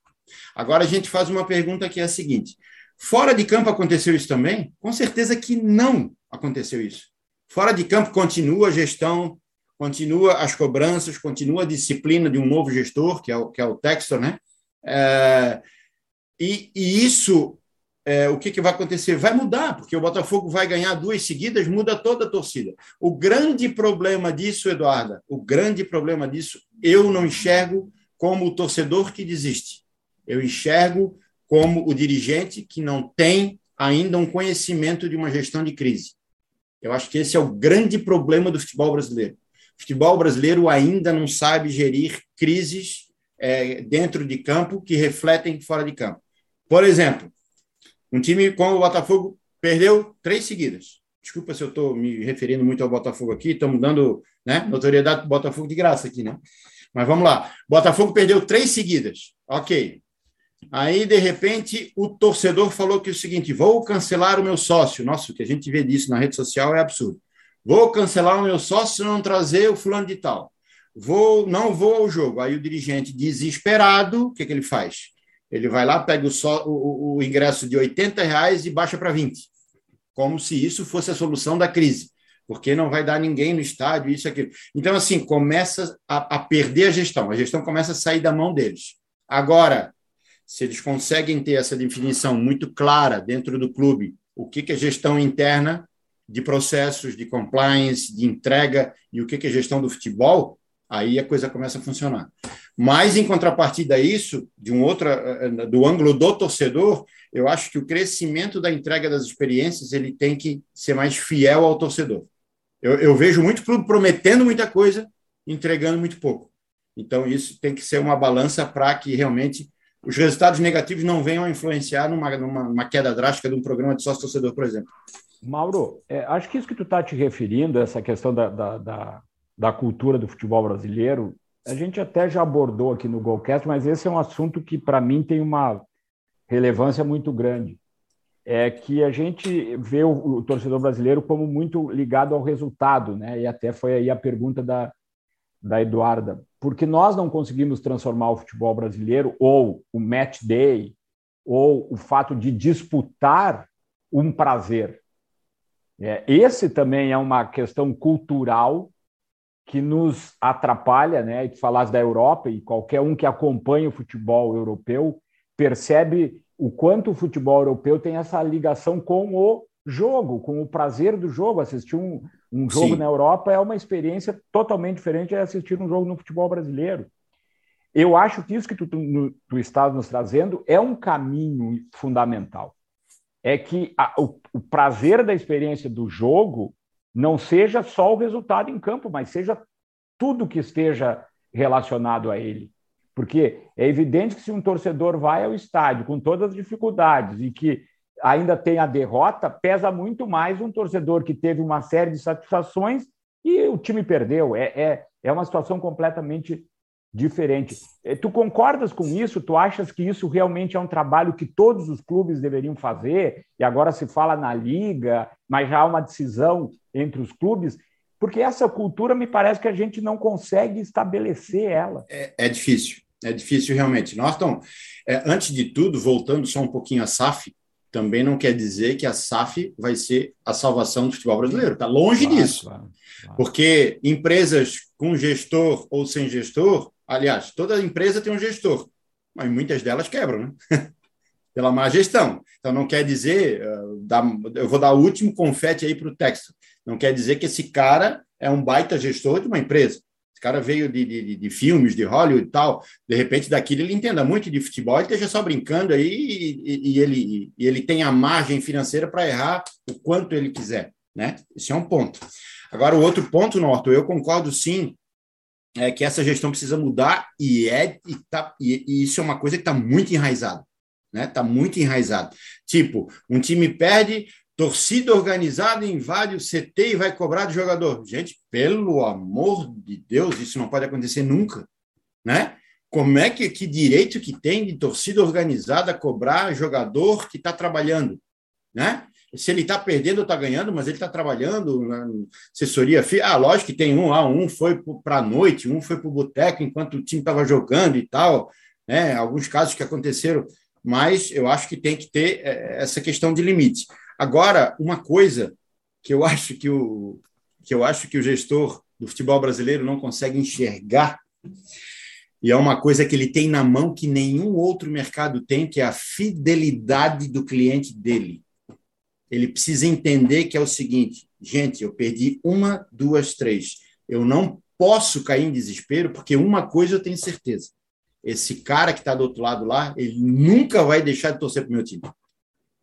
Agora a gente faz uma pergunta que é a seguinte: fora de campo aconteceu isso também? Com certeza que não aconteceu isso. Fora de campo continua a gestão, continua as cobranças, continua a disciplina de um novo gestor, que é o, que é o Textor, né? É, e, e, isso é, o que, que vai acontecer? Vai mudar, porque o Botafogo vai ganhar duas seguidas, muda toda a torcida. O grande problema disso, Eduarda, o grande problema disso, eu não enxergo como o torcedor que desiste. Eu enxergo como o dirigente que não tem ainda um conhecimento de uma gestão de crise. Eu acho que esse é o grande problema do futebol brasileiro. O futebol brasileiro ainda não sabe gerir crises é, dentro de campo que refletem fora de campo. Por exemplo, um time como o Botafogo perdeu três seguidas. Desculpa se eu estou me referindo muito ao Botafogo aqui, estamos dando né, notoriedade para o Botafogo de graça aqui, né? Mas vamos lá. Botafogo perdeu três seguidas. Ok. Aí, de repente, o torcedor falou que é o seguinte: vou cancelar o meu sócio. Nossa, o que a gente vê disso na rede social é absurdo. Vou cancelar o meu sócio se não trazer o fulano de tal. Vou, não vou ao jogo. Aí o dirigente, desesperado, o que, que ele faz? Ele vai lá, pega o, só, o, o ingresso de 80 reais e baixa para 20, como se isso fosse a solução da crise, porque não vai dar ninguém no estádio, isso aquilo. Então, assim, começa a, a perder a gestão, a gestão começa a sair da mão deles. Agora, se eles conseguem ter essa definição muito clara dentro do clube, o que, é gestão interna de processos, de compliance, de entrega e o que, que é gestão do futebol, aí a coisa começa a funcionar. Mas, em contrapartida a isso, de um outro, eh, do ângulo do torcedor, eu acho que o crescimento da entrega das experiências ele tem que ser mais fiel ao torcedor. Eu, eu vejo muito clube prometendo muita coisa, entregando muito pouco. Então, isso tem que ser uma balança para que realmente os resultados negativos não venham a influenciar numa, numa queda drástica de um programa de sócio-torcedor, por exemplo. Mauro, é, acho que isso que tu está te referindo, essa questão da, da, da, da cultura do futebol brasileiro, a gente até já abordou aqui no Golcast, mas esse é um assunto que, para mim, tem uma relevância muito grande. É que a gente vê o, o, torcedor brasileiro como muito ligado ao resultado, né? E até foi aí a pergunta da, da Eduarda, porque nós não conseguimos transformar o futebol brasileiro, ou o match day, ou o fato de disputar um prazer. É, esse também é uma questão cultural que nos atrapalha, né? E tu falaste da Europa e qualquer um que acompanha o futebol europeu percebe o quanto o futebol europeu tem essa ligação com o jogo, com o prazer do jogo. Assistir um, um jogo Sim. na Europa é uma experiência totalmente diferente de assistir um jogo no futebol brasileiro. Eu acho que isso que tu, tu, tu estás nos trazendo é um caminho fundamental. É que a, o, o prazer da experiência do jogo não seja só o resultado em campo, mas seja tudo que esteja relacionado a ele. Porque é evidente que se um torcedor vai ao estádio com todas as dificuldades e que ainda tem a derrota, pesa muito mais um torcedor que teve uma série de satisfações e o time perdeu. É, é, é uma situação completamente diferente. Eh, tu concordas com isso? Tu achas que isso realmente é um trabalho que todos os clubes deveriam fazer? E agora se fala na liga, mas já há uma decisão entre os clubes? Porque essa cultura me parece que a gente não consegue estabelecer ela. É, é difícil, é difícil realmente. Norton, é, antes de tudo, voltando só um pouquinho a SAF, também não quer dizer que a SAF vai ser a salvação do futebol brasileiro. Está longe claro, disso. Claro, claro. Porque empresas com gestor ou sem gestor Aliás, toda empresa tem um gestor, mas muitas delas quebram, né? Pela má gestão. Então, não quer dizer, uh, eu vou dar o último confete aí para o texto, não quer dizer que esse cara é um baita gestor de uma empresa. Esse cara veio de, de, de filmes, de Hollywood e tal, de repente daquilo ele entenda muito de futebol e esteja só brincando aí e, e, e ele, e ele tem a margem financeira para errar o quanto ele quiser. Né? Esse é um ponto. Agora, o outro ponto, Norton, eu concordo sim é que essa gestão precisa mudar e é e, tá, e, e isso é uma coisa que está muito enraizada, né? Está muito enraizado. Tipo, um time perde, torcida organizada invade o CT e vai cobrar do jogador. Gente, pelo amor de Deus, isso não pode acontecer nunca, né? Como é que, que direito que tem de torcida organizada cobrar jogador que está trabalhando, né? se ele está perdendo ou está ganhando, mas ele está trabalhando na assessoria. Ah, lógico que tem um, ah, um foi para a noite, um foi para o boteco enquanto o time estava jogando e tal. Né? Alguns casos que aconteceram, mas eu acho que tem que ter é, essa questão de limite. Agora, uma coisa que eu acho que o, que eu acho que o gestor do futebol brasileiro não consegue enxergar, e é uma coisa que ele tem na mão que nenhum outro mercado tem, que é a fidelidade do cliente dele ele precisa entender que é o seguinte: gente, eu perdi uma, duas, três. Eu não posso cair em desespero, porque uma coisa eu tenho certeza: esse cara que está do outro lado lá, ele nunca vai deixar de torcer para o meu time.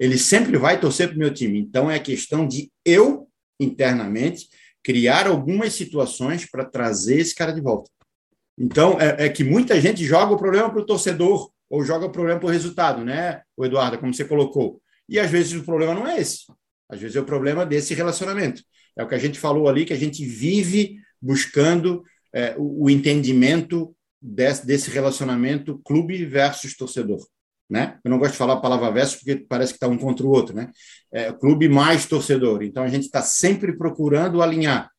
Ele sempre vai torcer para o meu time. Então é questão de eu, internamente, criar algumas situações para trazer esse cara de volta. Então, é, é que muita gente joga o problema para o torcedor ou joga o problema para o resultado, né, o Eduardo, como você colocou. E às vezes o problema não é esse. Às vezes é o problema desse relacionamento. É o que a gente falou ali, que a gente vive buscando é, o, o, entendimento desse, desse, relacionamento clube versus torcedor. Né? Eu não gosto de falar a palavra versus porque parece que está um contra o outro. Né? É, clube mais torcedor. Então a gente está sempre procurando alinhar.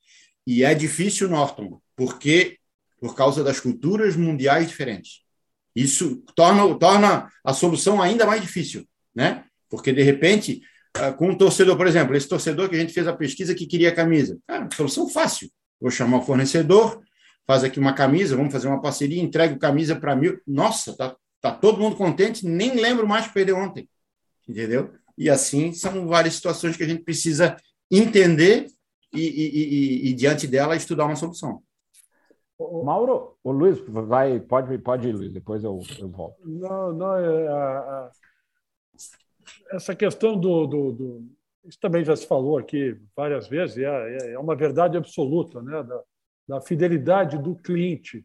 E é difícil, Norton, porque por causa das culturas mundiais diferentes. Isso torna, torna a solução ainda mais difícil. Né? Porque, de repente, ah, com um torcedor, por exemplo, esse torcedor que a gente fez a pesquisa que queria a camisa. Cara, solução fácil. Vou chamar o fornecedor, faz aqui uma camisa, vamos fazer uma parceria, entrega a camisa para mil. Nossa, tá, tá todo mundo contente, nem lembro mais que perdeu ontem. Entendeu? E assim são várias situações que a gente precisa entender e, e, e, e diante dela, estudar uma solução. Mauro, o Luiz, vai, pode, pode ir, Luiz, depois eu, eu volto. Não, não, é, a, essa questão do, do, do, Isso também já se falou aqui várias vezes, é, é, é uma verdade absoluta, né? da, da fidelidade do cliente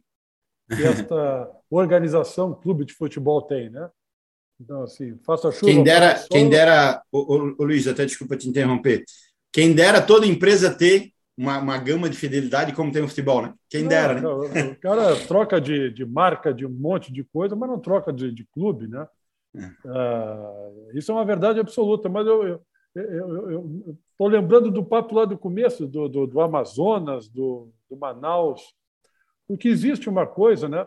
que esta organização, clube de futebol, tem. Né? Então, assim, faça chuva. Quem dera, quem dera o, o, Luiz, até desculpa te interromper. Quem dera toda empresa ter uma, uma gama de fidelidade como tem o futebol, né? Quem não, dera, né? O cara troca de, de marca de um monte de coisa, mas não troca de, de clube, né? É. isso é uma verdade absoluta, mas eu estou lembrando do papo lá do começo, do, do, do Amazonas, do, do Manaus. Porque existe uma coisa, né?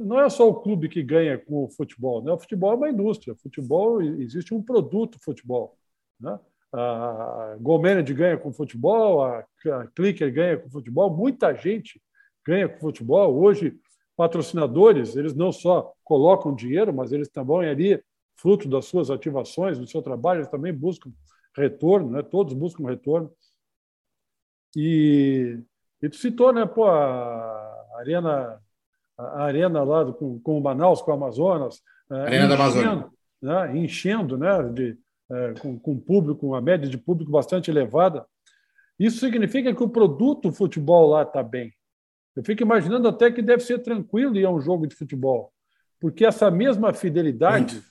Não é só o clube que ganha com o futebol, né? O futebol é uma indústria. O futebol existe um produto futebol, né? A Gomened ganha com futebol, a Clicker ganha com futebol, muita gente ganha com futebol. Hoje, patrocinadores, eles não só colocam dinheiro, mas eles também ali, fruto das suas ativações, do seu trabalho, eles também buscam retorno, né? todos buscam retorno. E, e tu citou, né, pô, a Arena, a arena lá do, com, com o Manaus, com o Amazonas. É, arena enchendo, da Amazônia. Né, enchendo, né, de, é, com, com público, uma média de público bastante elevada. Isso significa que o produto futebol lá está bem. Eu fico imaginando até que deve ser tranquilo ir a um jogo de futebol, porque essa mesma fidelidade,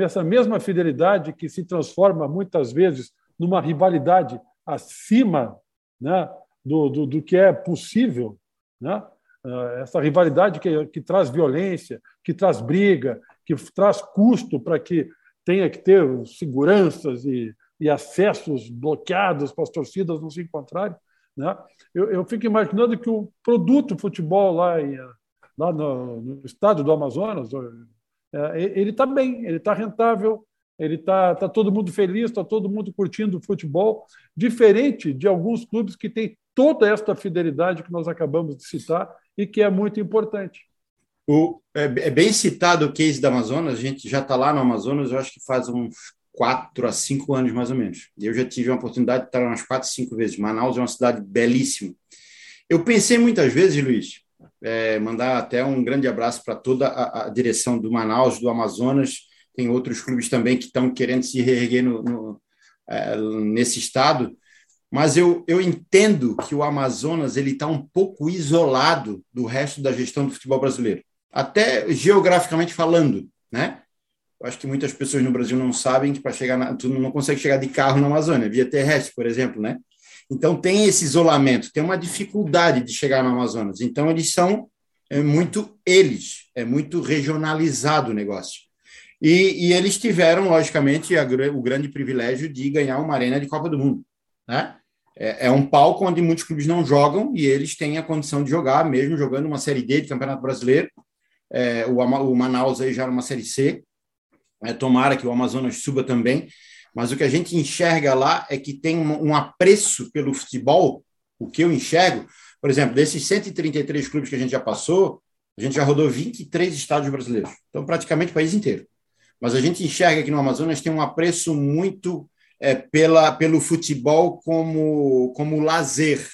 essa mesma fidelidade que se transforma muitas vezes numa rivalidade acima né, do, do, do que é possível, né? Ah, essa rivalidade que, que traz violência, que traz briga, que traz custo para que tenha que ter seguranças e, e acessos bloqueados para as torcidas não se encontrarem. Né? Eu, eu fico imaginando que o produto futebol lá, em, lá no, no estado do Amazonas, é, ele está bem, ele está rentável, ele está tá todo mundo feliz, está todo mundo curtindo o futebol, diferente de alguns clubes que têm toda esta fidelidade que nós acabamos de citar e que é muito importante. O, é, é bem citado o case da Amazonas, a gente já está lá no Amazonas, eu acho que faz uns quatro a cinco anos, mais ou menos. Eu já tive a oportunidade de estar umas quatro, cinco vezes. Manaus é uma cidade belíssima. Eu pensei muitas vezes, Luiz, é, mandar até um grande abraço para toda a, a, direção do Manaus, do Amazonas. Tem outros clubes também que estão querendo se reerguer no, no, é, nesse estado. Mas eu, eu entendo que o Amazonas ele está um pouco isolado do resto da gestão do futebol brasileiro, até geograficamente falando, né? Eu acho que muitas pessoas no Brasil não sabem que para chegar na, tu não consegue chegar de carro na Amazônia, via terrestre, por exemplo, né? Então tem esse isolamento, tem uma dificuldade de chegar no Amazonas. Então eles são é muito eles, é muito regionalizado o negócio. E, e eles tiveram, logicamente, a, o grande privilégio de ganhar uma arena de Copa do Mundo, né? É, é um palco onde muitos clubes não jogam e eles têm a condição de jogar, mesmo jogando uma Série D de Campeonato Brasileiro. É, o, o Manaus aí já era uma Série C, é, tomara que o Amazonas suba também, mas o que a gente enxerga lá é que tem um, um apreço pelo futebol, o que eu enxergo, por exemplo, desses 133 clubes que a gente já passou, a gente já rodou 23 estádios brasileiros, então praticamente o país inteiro. Mas a gente enxerga que no Amazonas tem um apreço muito é, pela, pelo futebol como, como lazer,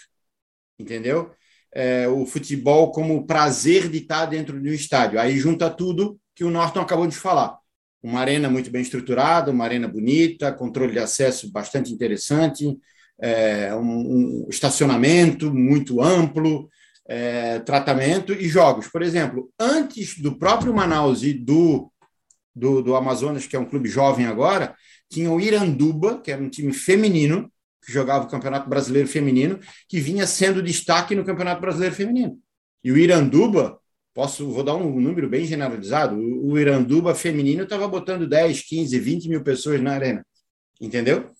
entendeu? É, o futebol como prazer de estar dentro de um estádio. Aí junta tudo que o Norton acabou de falar uma arena muito bem estruturada, uma arena bonita, controle de acesso bastante interessante, é, um, um, estacionamento muito amplo, é, tratamento e jogos. Por exemplo, antes do próprio Manaus e do, do, do, Amazonas, que é um clube jovem agora, tinha o Iranduba, que era um time feminino, que jogava o Campeonato Brasileiro Feminino, que vinha sendo destaque no Campeonato Brasileiro Feminino. E o Iranduba Posso, vou dar um número bem generalizado. O Iranduba feminino estava botando 10, 15, 20 mil pessoas na arena. Entendeu?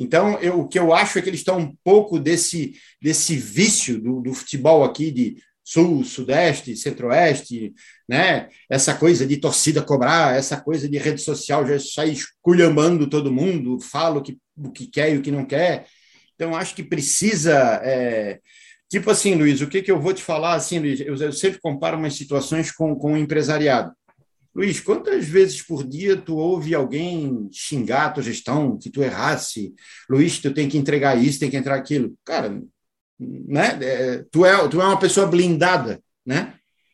Então, eu, o que eu acho é que eles estão um pouco desse, desse vício do, do futebol aqui de sul, sudeste, centro-oeste, né? Essa coisa de torcida cobrar, essa coisa de rede social já sair esculhambando todo mundo, fala o que, o que quer e o que não quer. Então, acho que precisa é, Tipo assim, Luiz, o que, que eu vou te falar assim, Luiz? Eu, eu sempre comparo umas situações com, com o empresariado. Luiz, quantas vezes por dia tu ouve alguém xingar a tua gestão, que tu errasse? Luiz, tu tem que entregar isso, tem que entrar aquilo. Cara, né? É, tu, é, tu é uma pessoa blindada, né?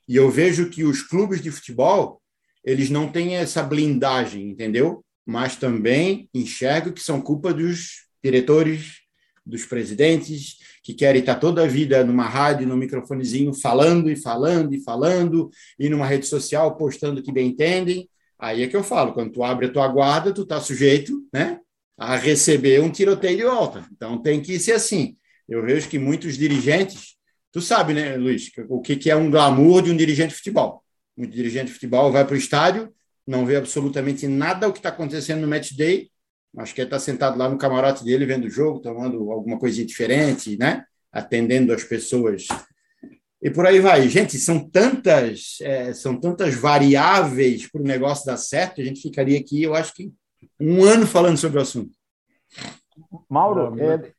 E eu vejo que os clubes de futebol, eles não têm essa blindagem, entendeu? Mas também enxergo que são culpa dos diretores, dos presidentes, que querem estar toda a vida numa rádio, no microfonezinho, falando e falando e falando, e numa rede social postando que bem entendem. Aí é que eu falo, quando tu abre a tua guarda, tu está sujeito né, a receber um tiroteio de volta. Então tem que ser assim. Eu vejo que muitos dirigentes, tu sabe, né, Luiz, o que, que é um glamour de um dirigente de futebol. Um dirigente de futebol vai para o estádio, não vê absolutamente nada o que está acontecendo no match day, Acho que ele está sentado lá no camarote dele, vendo o jogo, tomando alguma coisinha diferente, né? Atendendo as pessoas e por aí vai. Gente, são tantas, é, são tantas variáveis para o negócio dar certo, a gente ficaria aqui, eu acho que um ano falando sobre o assunto. Mauro, é,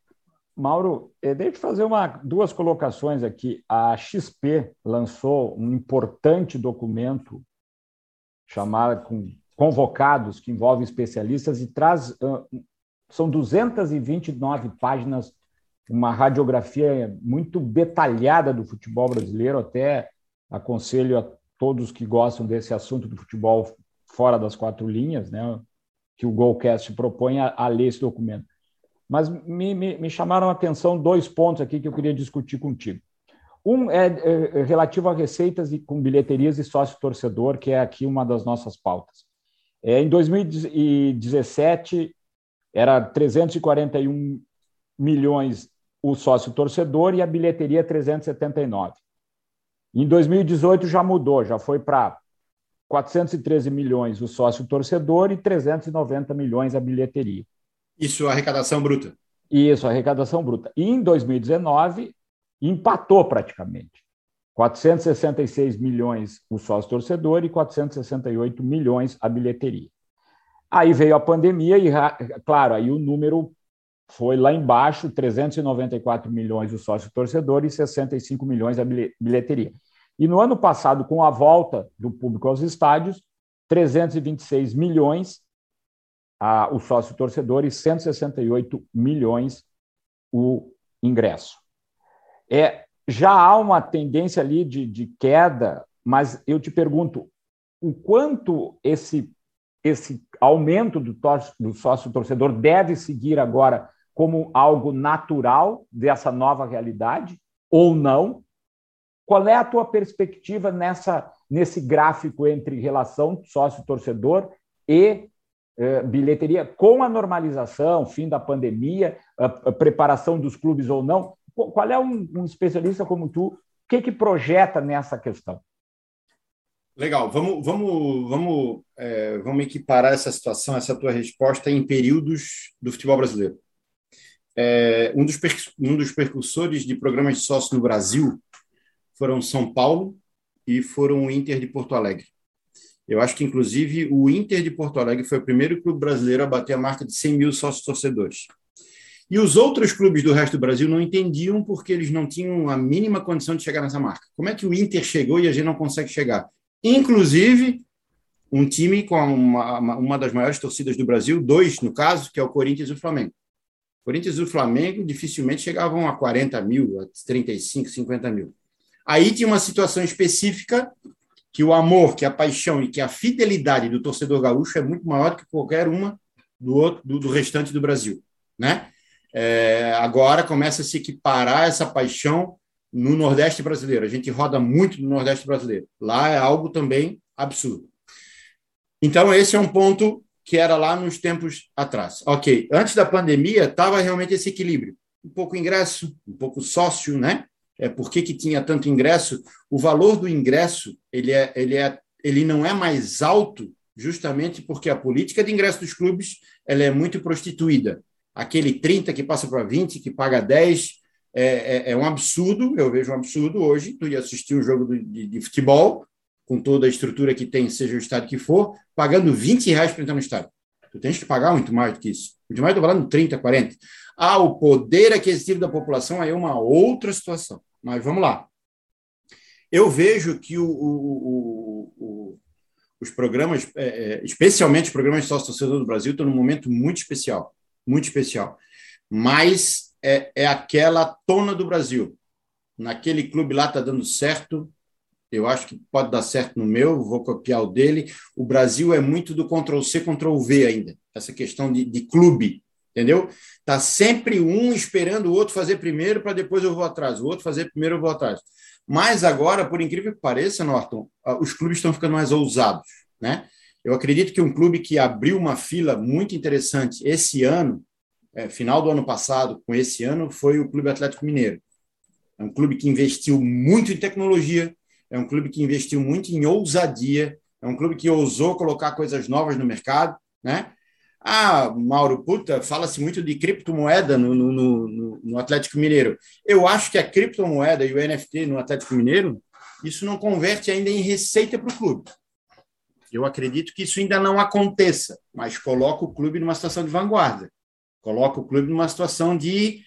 Mauro, é, deixa eu fazer uma, duas colocações aqui. A XP lançou um importante documento chamado com convocados que envolve especialistas e traz uh, são 229 páginas uma radiografia muito detalhada do futebol brasileiro. Até aconselho a todos que gostam desse assunto do futebol fora das quatro linhas, né, que o Golcast propõe a, a ler esse documento. Mas me, me, me, chamaram a atenção dois pontos aqui que eu queria discutir contigo. Um é, é, é relativo a receitas e, com bilheterias e sócio-torcedor, que é aqui uma das nossas pautas. É, em 2017, era 341 milhões o sócio torcedor e a bilheteria 379. Em 2018 já mudou, já foi para 413 milhões o sócio torcedor e 390 milhões a bilheteria. Isso, arrecadação bruta. Isso, arrecadação bruta. E em 2019 empatou praticamente. 466 milhões o sócio torcedor e 468 milhões a bilheteria. Aí veio a pandemia e, claro, aí o número foi lá embaixo, 394 milhões o sócio torcedor e 65 milhões a bilheteria. E no ano passado, com a volta do público aos estádios, 326 milhões a, o sócio torcedor e 168 milhões o ingresso. É, já há uma tendência ali de, de queda, mas eu te pergunto, o quanto esse, esse aumento do, do sócio torcedor deve seguir agora como algo natural dessa nova realidade ou não? Qual é a tua perspectiva nessa nesse gráfico entre relação sócio-torcedor e bilheteria com a normalização, fim da pandemia, a, a preparação dos clubes ou não? Qual é um, um especialista como tu? O que, que projeta nessa questão? Legal, vamos, vamos, vamos, é, vamos equiparar essa situação, essa tua resposta em períodos do futebol brasileiro. É, um, dos um dos percursores de programas de sócio no Brasil foram São Paulo e foram o Inter de Porto Alegre. Eu acho que, inclusive, o Inter de Porto Alegre foi o primeiro clube brasileiro a bater a marca de 100 mil sócios torcedores. E os outros clubes do resto do Brasil não entendiam porque eles não tinham a mínima condição de chegar nessa marca. Como é que o Inter chegou e a gente não consegue chegar? Inclusive, um time com uma, uma das maiores torcidas do Brasil, dois no caso, que é o Corinthians e o Flamengo. Corinthians e o Flamengo dificilmente chegavam a 40 mil, a 35, 50 mil. Aí tinha uma situação específica que o amor, que a paixão e que a fidelidade do torcedor gaúcho é muito maior do que qualquer uma do, outro, do, do restante do Brasil. Né? É, agora começa a se equiparar essa paixão no Nordeste brasileiro. A gente roda muito no Nordeste brasileiro. Lá é algo também absurdo. Então, esse é um ponto que era lá nos tempos atrás. Ok, antes da pandemia estava realmente esse equilíbrio, um pouco ingresso, um pouco sócio, né? É por que, que tinha tanto ingresso? O valor do ingresso ele é, ele é, ele não é mais alto, justamente porque a política de ingresso dos clubes ela é muito prostituída. Aquele 30 que passa para 20, que paga 10, é, é, é, um absurdo. Eu vejo um absurdo hoje. Tu ia assistir um jogo de, de futebol com toda a estrutura que tem, seja o estádio que for, pagando 20 reais para entrar no estádio. Tu tens que pagar muito mais do que isso. Muito mais, estou falando 30, 40. Ah, o poder aquisitivo da população aí é uma outra situação. Mas vamos lá. Eu vejo que o, o, o, os programas, é, é, especialmente os programas de sócio-torcedor do Brasil, estão num momento muito especial. Muito especial. Mas é, é aquela tona do Brasil. Naquele clube lá está dando certo, eu acho que pode dar certo no meu, vou copiar o dele. O Brasil é muito do Ctrl-C, Ctrl-V ainda, essa questão de, de clube, entendeu? Está sempre um esperando o outro fazer primeiro para depois eu vou atrás, o outro fazer primeiro eu vou atrás. Mas agora, por incrível que pareça, Norton, os clubes estão ficando mais ousados, né? Eu acredito que um clube que abriu uma fila muito interessante esse ano, é, final do ano passado com esse ano, foi o Clube Atlético Mineiro. É um clube que investiu muito em tecnologia, é um clube que investiu muito em ousadia, é um clube que ousou colocar coisas novas no mercado, né? Ah, Mauro, puta, fala-se muito de criptomoeda no, no, no, no, Atlético Mineiro. Eu acho que a criptomoeda e o NFT no Atlético Mineiro, isso não converte ainda em receita para o clube. Eu acredito que isso ainda não aconteça, mas coloca o clube numa situação de vanguarda. Coloca o clube numa situação de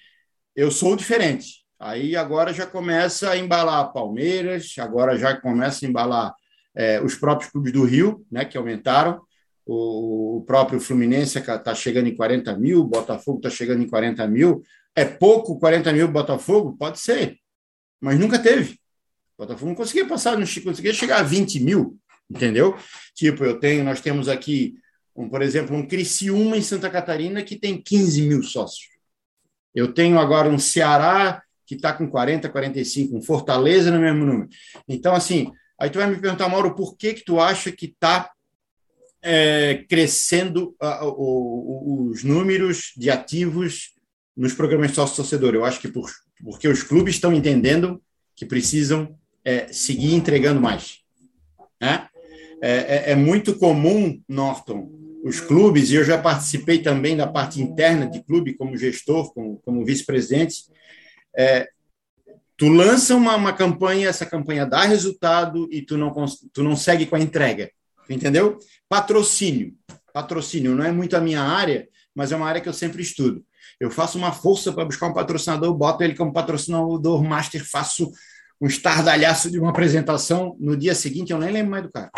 eu sou diferente. Aí agora já começa a embalar Palmeiras, agora já começa a embalar é, os próprios clubes do Rio, né, que aumentaram. O, próprio Fluminense está chegando em 40 mil, Botafogo está chegando em 40 mil. É pouco 40 mil Botafogo? Pode ser, mas nunca teve. O Botafogo não conseguia passar, não conseguia chegar a 20 mil entendeu? Tipo, eu tenho, nós temos aqui, um, por exemplo, um Criciúma em Santa Catarina que tem 15 mil sócios. Eu tenho agora um Ceará que está com 40, 45, um Fortaleza no mesmo número. Então, assim, aí tu vai me perguntar, Mauro, por que que tu acha que está é, crescendo uh, uh, os números de ativos nos programas de sócio-torcedor? Eu acho que por, porque os clubes estão entendendo que precisam é, seguir entregando mais. Né? É, é, é, muito comum, Norton, os clubes, e eu já participei também da parte interna de clube, como gestor, como, como vice-presidente, é, tu lança uma, uma campanha, essa campanha dá resultado e tu não, tu não segue com a entrega, entendeu? Patrocínio. Patrocínio não é muito a minha área, mas é uma área que eu sempre estudo. Eu faço uma força para buscar um patrocinador, boto ele como patrocinador master, faço um estardalhaço de uma apresentação, no dia seguinte eu nem lembro mais do cara.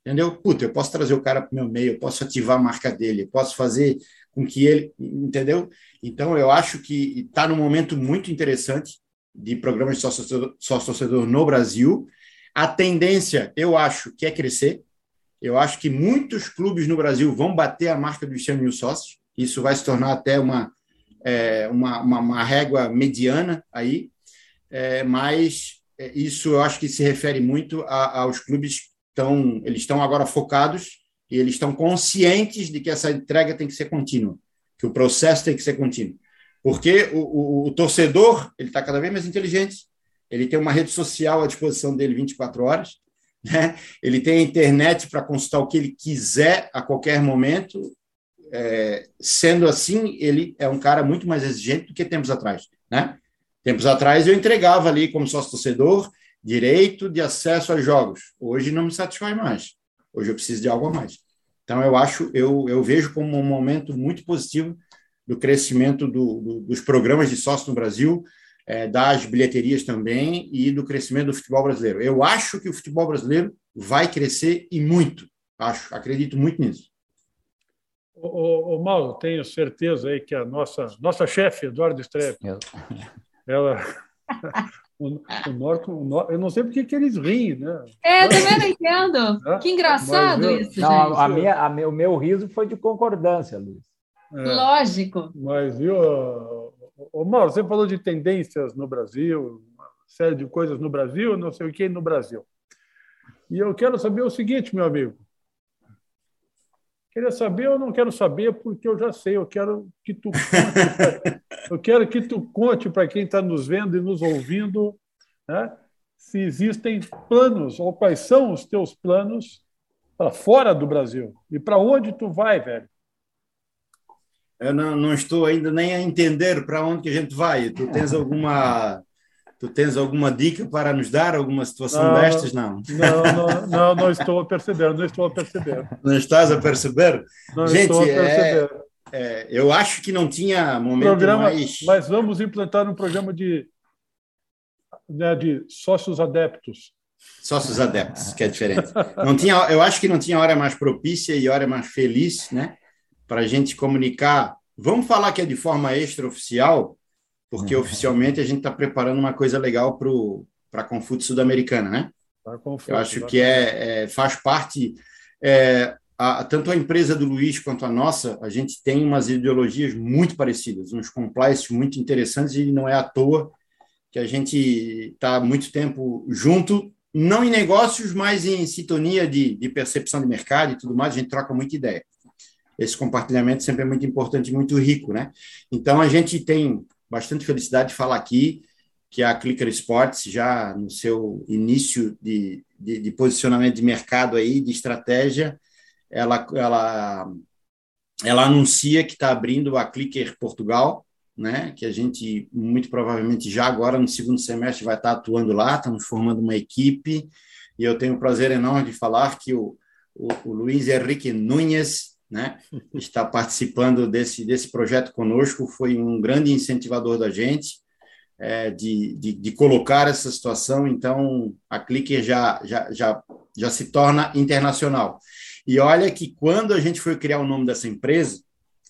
Entendeu? Puta, eu posso trazer o cara para o meu meio, eu posso ativar a marca dele, eu posso fazer com que ele. Entendeu? Então, eu acho que está num momento muito interessante de programas de sócio-torcedor no Brasil. A tendência, eu acho, que é crescer. Eu acho que muitos clubes no Brasil vão bater a marca dos 100 mil sócios. Isso vai se tornar até uma, é, uma, uma, uma, régua mediana aí. É, mas é, isso eu acho que se refere muito a, aos clubes estão, eles estão agora focados e eles estão conscientes de que essa entrega tem que ser contínua, que o processo tem que ser contínuo. Porque o, o, o torcedor ele está cada vez mais inteligente, ele tem uma rede social à disposição dele 24 horas, né? ele tem a internet para consultar o que ele quiser a qualquer momento. É, sendo assim, ele é um cara muito mais exigente do que tempos atrás. Né? Tempos atrás eu entregava ali como sócio torcedor, direito de acesso a jogos. Hoje não me satisfaz mais. Hoje eu preciso de algo a mais. Então eu acho, eu, eu vejo como um momento muito positivo do crescimento do, do, dos programas de sócio no Brasil, é, das bilheterias também e do crescimento do futebol brasileiro. Eu acho que o futebol brasileiro vai crescer e muito. Acho, acredito muito nisso. O, o, o Mauro, tenho certeza aí que a nossa nossa chefe, Eduardo Streff, ela o, o, Norton, o Norton, eu não sei porque que eles riem, né? É, eu também não entendo. É? Que engraçado eu, isso, não, gente. A minha, a meu, o meu riso foi de concordância, Luiz. É, Lógico. Mas, viu, o Mauro, você falou de tendências no Brasil, uma série de coisas no Brasil, não sei o que no Brasil. E eu quero saber o seguinte, meu amigo. Queria saber ou não quero saber, porque eu já sei. Eu quero que tu conte, pra, eu quero que tu conte para quem está nos vendo e nos ouvindo, né, se existem planos ou quais são os teus planos para fora do Brasil e para onde tu vai, velho. Eu não, não estou ainda nem a entender para onde que a gente vai. Tu tens alguma Tu tens alguma dica para nos dar? Alguma situação não, destas? Não. Não, não, não, não estou a perceber, não estou a perceber. Não estás a perceber? Não Gente, estou a perceber. É, é, eu acho que não tinha momento programa, mais... Mas vamos implantar um programa de, né, de sócios adeptos. Sócios adeptos, que é diferente. Não tinha, eu acho que não tinha hora mais propícia e hora mais feliz, né? Para a gente comunicar. Vamos falar que é de forma extraoficial, porque uhum. oficialmente a gente está preparando uma coisa legal para a Confute Sul-Americana, né? Eu acho que é, é, faz parte. É, a, tanto a empresa do Luiz quanto a nossa, a gente tem umas ideologias muito parecidas, uns compliance muito interessantes, e não é à toa que a gente está há muito tempo junto, não em negócios, mas em sintonia de, de percepção de mercado e tudo mais, a gente troca muita ideia. Esse compartilhamento sempre é muito importante, muito rico, né? Então, a gente tem bastante felicidade de falar aqui que a Clicker Sports, já no seu início de, de, de posicionamento de mercado aí, de estratégia, ela, ela, ela anuncia que está abrindo a Clicker Portugal, né, que a gente muito provavelmente já agora no segundo semestre vai estar atuando lá, estamos formando uma equipe, e eu tenho o prazer enorme de falar que o, o, o Luiz Henrique Nunes né, está participando desse, desse projeto conosco, foi um grande incentivador da gente, é, de, de, de, colocar essa situação, então a Clicker já, já, já, já se torna internacional. E olha que quando a gente foi criar o nome dessa empresa,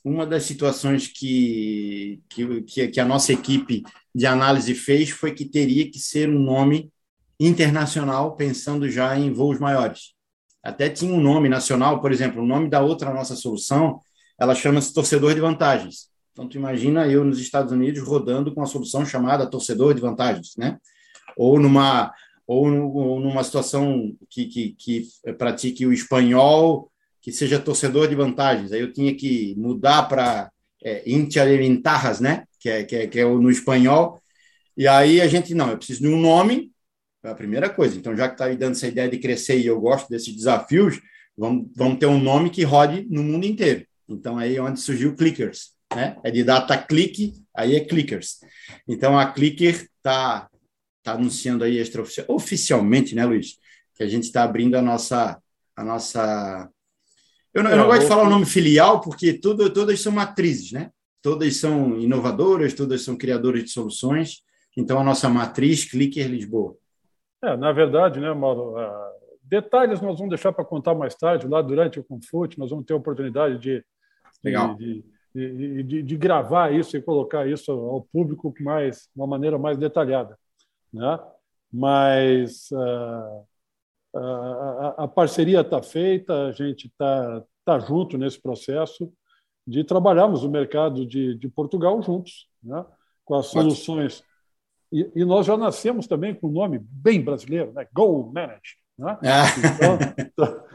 uma das situações que, que, que a nossa equipe de análise fez foi que teria que ser um nome internacional, pensando já em voos maiores. Até tinha um nome nacional, por exemplo, o nome da outra nossa solução, ela chama-se Torcedor de Vantagens. Então, tu imagina eu nos Estados Unidos rodando com uma solução chamada Torcedor de Vantagens, né? Ou numa, ou, ou numa situação que, que, que pratique o espanhol que seja torcedor de vantagens. Aí eu tinha que mudar para é, hincha de ventajas, né? Que é, que, é, que é no espanhol. E aí a gente, não, eu preciso de um nome, é a primeira coisa. Então, já que está aí dando essa ideia de crescer e eu gosto desses desafios, vamos, vamos ter um nome que rode no mundo inteiro. Então, aí é onde surgiu Clickers. Né? É de data click, aí é Clickers. Então, a Clicker está tá anunciando aí oficialmente, né, Luiz? Que a gente está abrindo a nossa, a nossa eu não, eu não é, gosto de falar o nome filial, porque tudo, todas são matrizes, né? Todas são inovadoras, todas são criadoras de soluções. Então, a nossa matriz, Clicker Lisboa. É, na verdade, né, Mauro? Uh, detalhes nós vamos deixar para contar mais tarde, lá durante o Confute, nós vamos ter a oportunidade de, Legal. de, de, de, de, gravar isso e colocar isso ao público mais, uma maneira mais detalhada. Né? Mas uh, a, a parceria está feita, a gente está tá junto nesse processo de trabalharmos o mercado de, de Portugal juntos, né? com as soluções. E, e, nós já nascemos também com um nome bem brasileiro, né? Go Manage. Né? Ah. Então,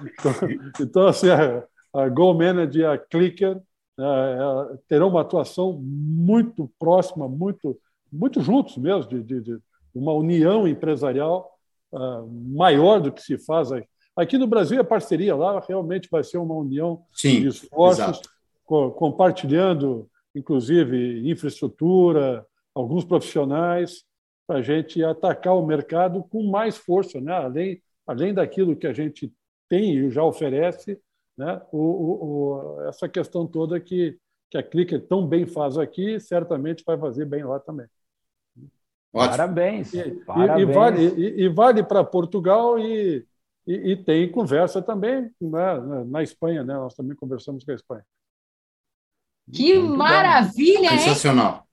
então, então, assim, a, a Go Manage e a Clicker é, é, terão uma atuação muito próxima, muito, muito juntos mesmo, de, de, de uma união empresarial uh, maior do que se faz aqui. Aqui no Brasil, a parceria lá realmente vai ser uma união Sim, de esforços, co compartilhando, inclusive, infraestrutura, alguns profissionais, para a gente atacar o mercado com mais força, né? além, além daquilo que a gente tem e já oferece, né? o, o, o, essa questão toda que, que a Clicker tão bem faz aqui, certamente vai fazer bem lá também. Ótimo. Parabéns. E, Parabéns. E, vale, e, e vale para Portugal e, e, tem conversa também né, na Espanha, né? Nós também conversamos com a Espanha. Que Muito maravilha, hein? Sensacional.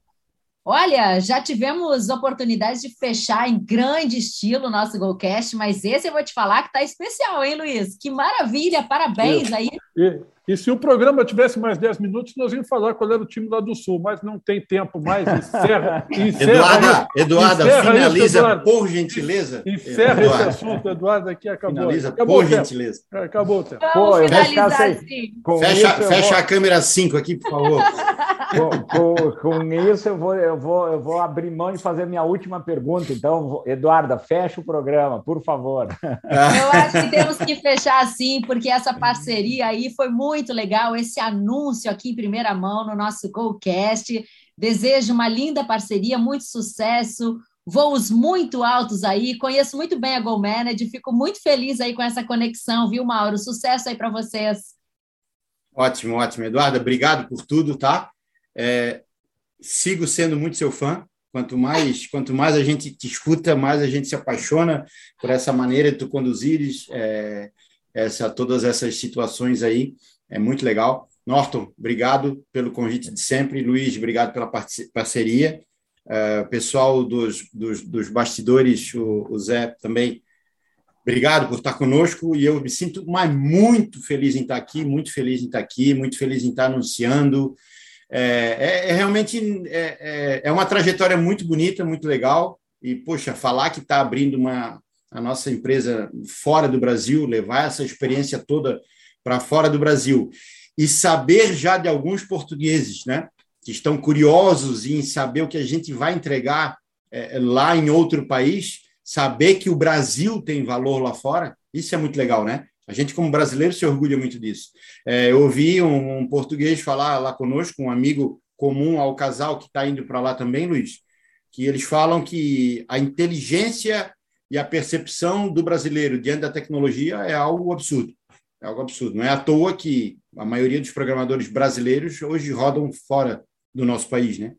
Olha, já tivemos oportunidades de fechar em grande estilo o nosso Golcast, mas esse eu vou te falar que está especial, hein, Luiz? Que maravilha, parabéns aí. E, e se o programa tivesse mais 10 minutos, nós íamos falar qual era o time lá do Sul, mas não tem tempo mais. Encerra. encerra Eduarda, Eduarda encerra finaliza isso, Eduardo. por gentileza. Encerra Eduardo. esse assunto, Eduardo, aqui acabou. Finaliza acabou por gentileza. Acabou o tempo. Vamos Pô, finalizar assim. Fecha, fecha vou... a câmera 5 aqui, por favor. com, com, com, isso, eu vou, eu, vou, eu vou abrir mão de fazer minha última pergunta. Então, Eduarda, fecha o programa, por favor. Eu acho que temos que fechar assim, porque essa parceria aí foi muito legal. Esse anúncio aqui em primeira mão no nosso GoCast. Desejo uma linda parceria, muito sucesso, voos muito altos aí. Conheço muito bem a Go Manage, fico muito feliz aí com essa conexão, viu, Mauro? Sucesso aí para vocês. Ótimo, ótimo. Eduarda, obrigado por tudo, tá? É, sigo sendo muito seu fã. Quanto mais, quanto mais a gente te escuta, mais a gente se apaixona por essa maneira de tu conduzires é, essa, todas essas situações aí. É muito legal. Norton, obrigado pelo convite de sempre. Luiz, obrigado pela parceria. Uh, pessoal dos, dos, dos bastidores, o, o, Zé também, obrigado por estar conosco. E eu me sinto mais muito feliz em estar aqui, muito feliz em estar aqui, muito feliz em estar anunciando, é, é, é realmente é, é, é, uma trajetória muito bonita, muito legal. E, poxa, falar que está abrindo uma, a nossa empresa fora do Brasil, levar essa experiência toda para fora do Brasil e saber já de alguns portugueses, né, que estão curiosos em saber o que a gente vai entregar é, lá em outro país, saber que o Brasil tem valor lá fora, isso é muito legal, né? A gente, como brasileiro, se orgulha muito disso. É, eu ouvi um, um, português falar lá conosco, um amigo comum ao casal que está indo para lá também, Luiz, que eles falam que a inteligência e a percepção do brasileiro diante da tecnologia é algo absurdo. É algo absurdo. Não é à toa que a maioria dos programadores brasileiros hoje rodam fora do nosso país, né?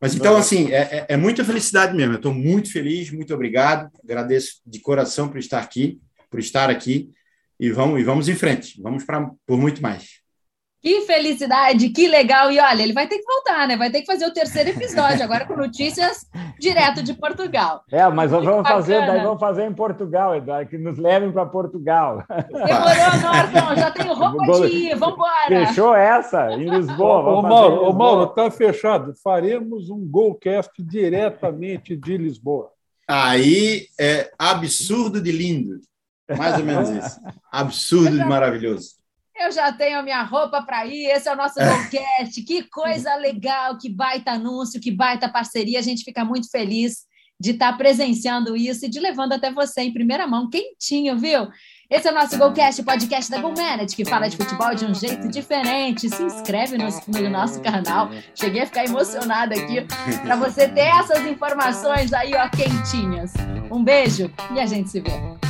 Mas então, assim, é, é, é muita felicidade mesmo. Eu estou muito feliz, muito obrigado. Agradeço de coração por estar aqui, por estar aqui. E vamos, e vamos em frente. Vamos para por muito mais. Que felicidade, que legal. E olha, ele vai ter que voltar, né? Vai ter que fazer o terceiro episódio, agora com notícias direto de Portugal. É, mas nós vamos fazer, daí vamos fazer em Portugal, Eduardo, que nos levem para Portugal. Demorou, Norton, já tenho roupa de ir, vamos embora. Fechou essa? Em Lisboa. Ô, Mauro, ô, Mauro, tá fechado. Faremos um Golcast diretamente de Lisboa. Aí é absurdo de lindo. Mais ou menos isso. Absurdo de maravilhoso. Eu já tenho a minha roupa para ir, esse é o nosso podcast. que coisa legal, que baita anúncio, que baita parceria. A gente fica muito feliz de estar presenciando isso e de levando até você em primeira mão, quentinho, viu? Esse é o nosso Golcast, podcast da GoManage, que fala de futebol de um jeito diferente. Se inscreve no, no nosso canal. Cheguei a ficar emocionada aqui para você ter essas informações aí, ó, quentinhas. Um beijo e a gente se vê.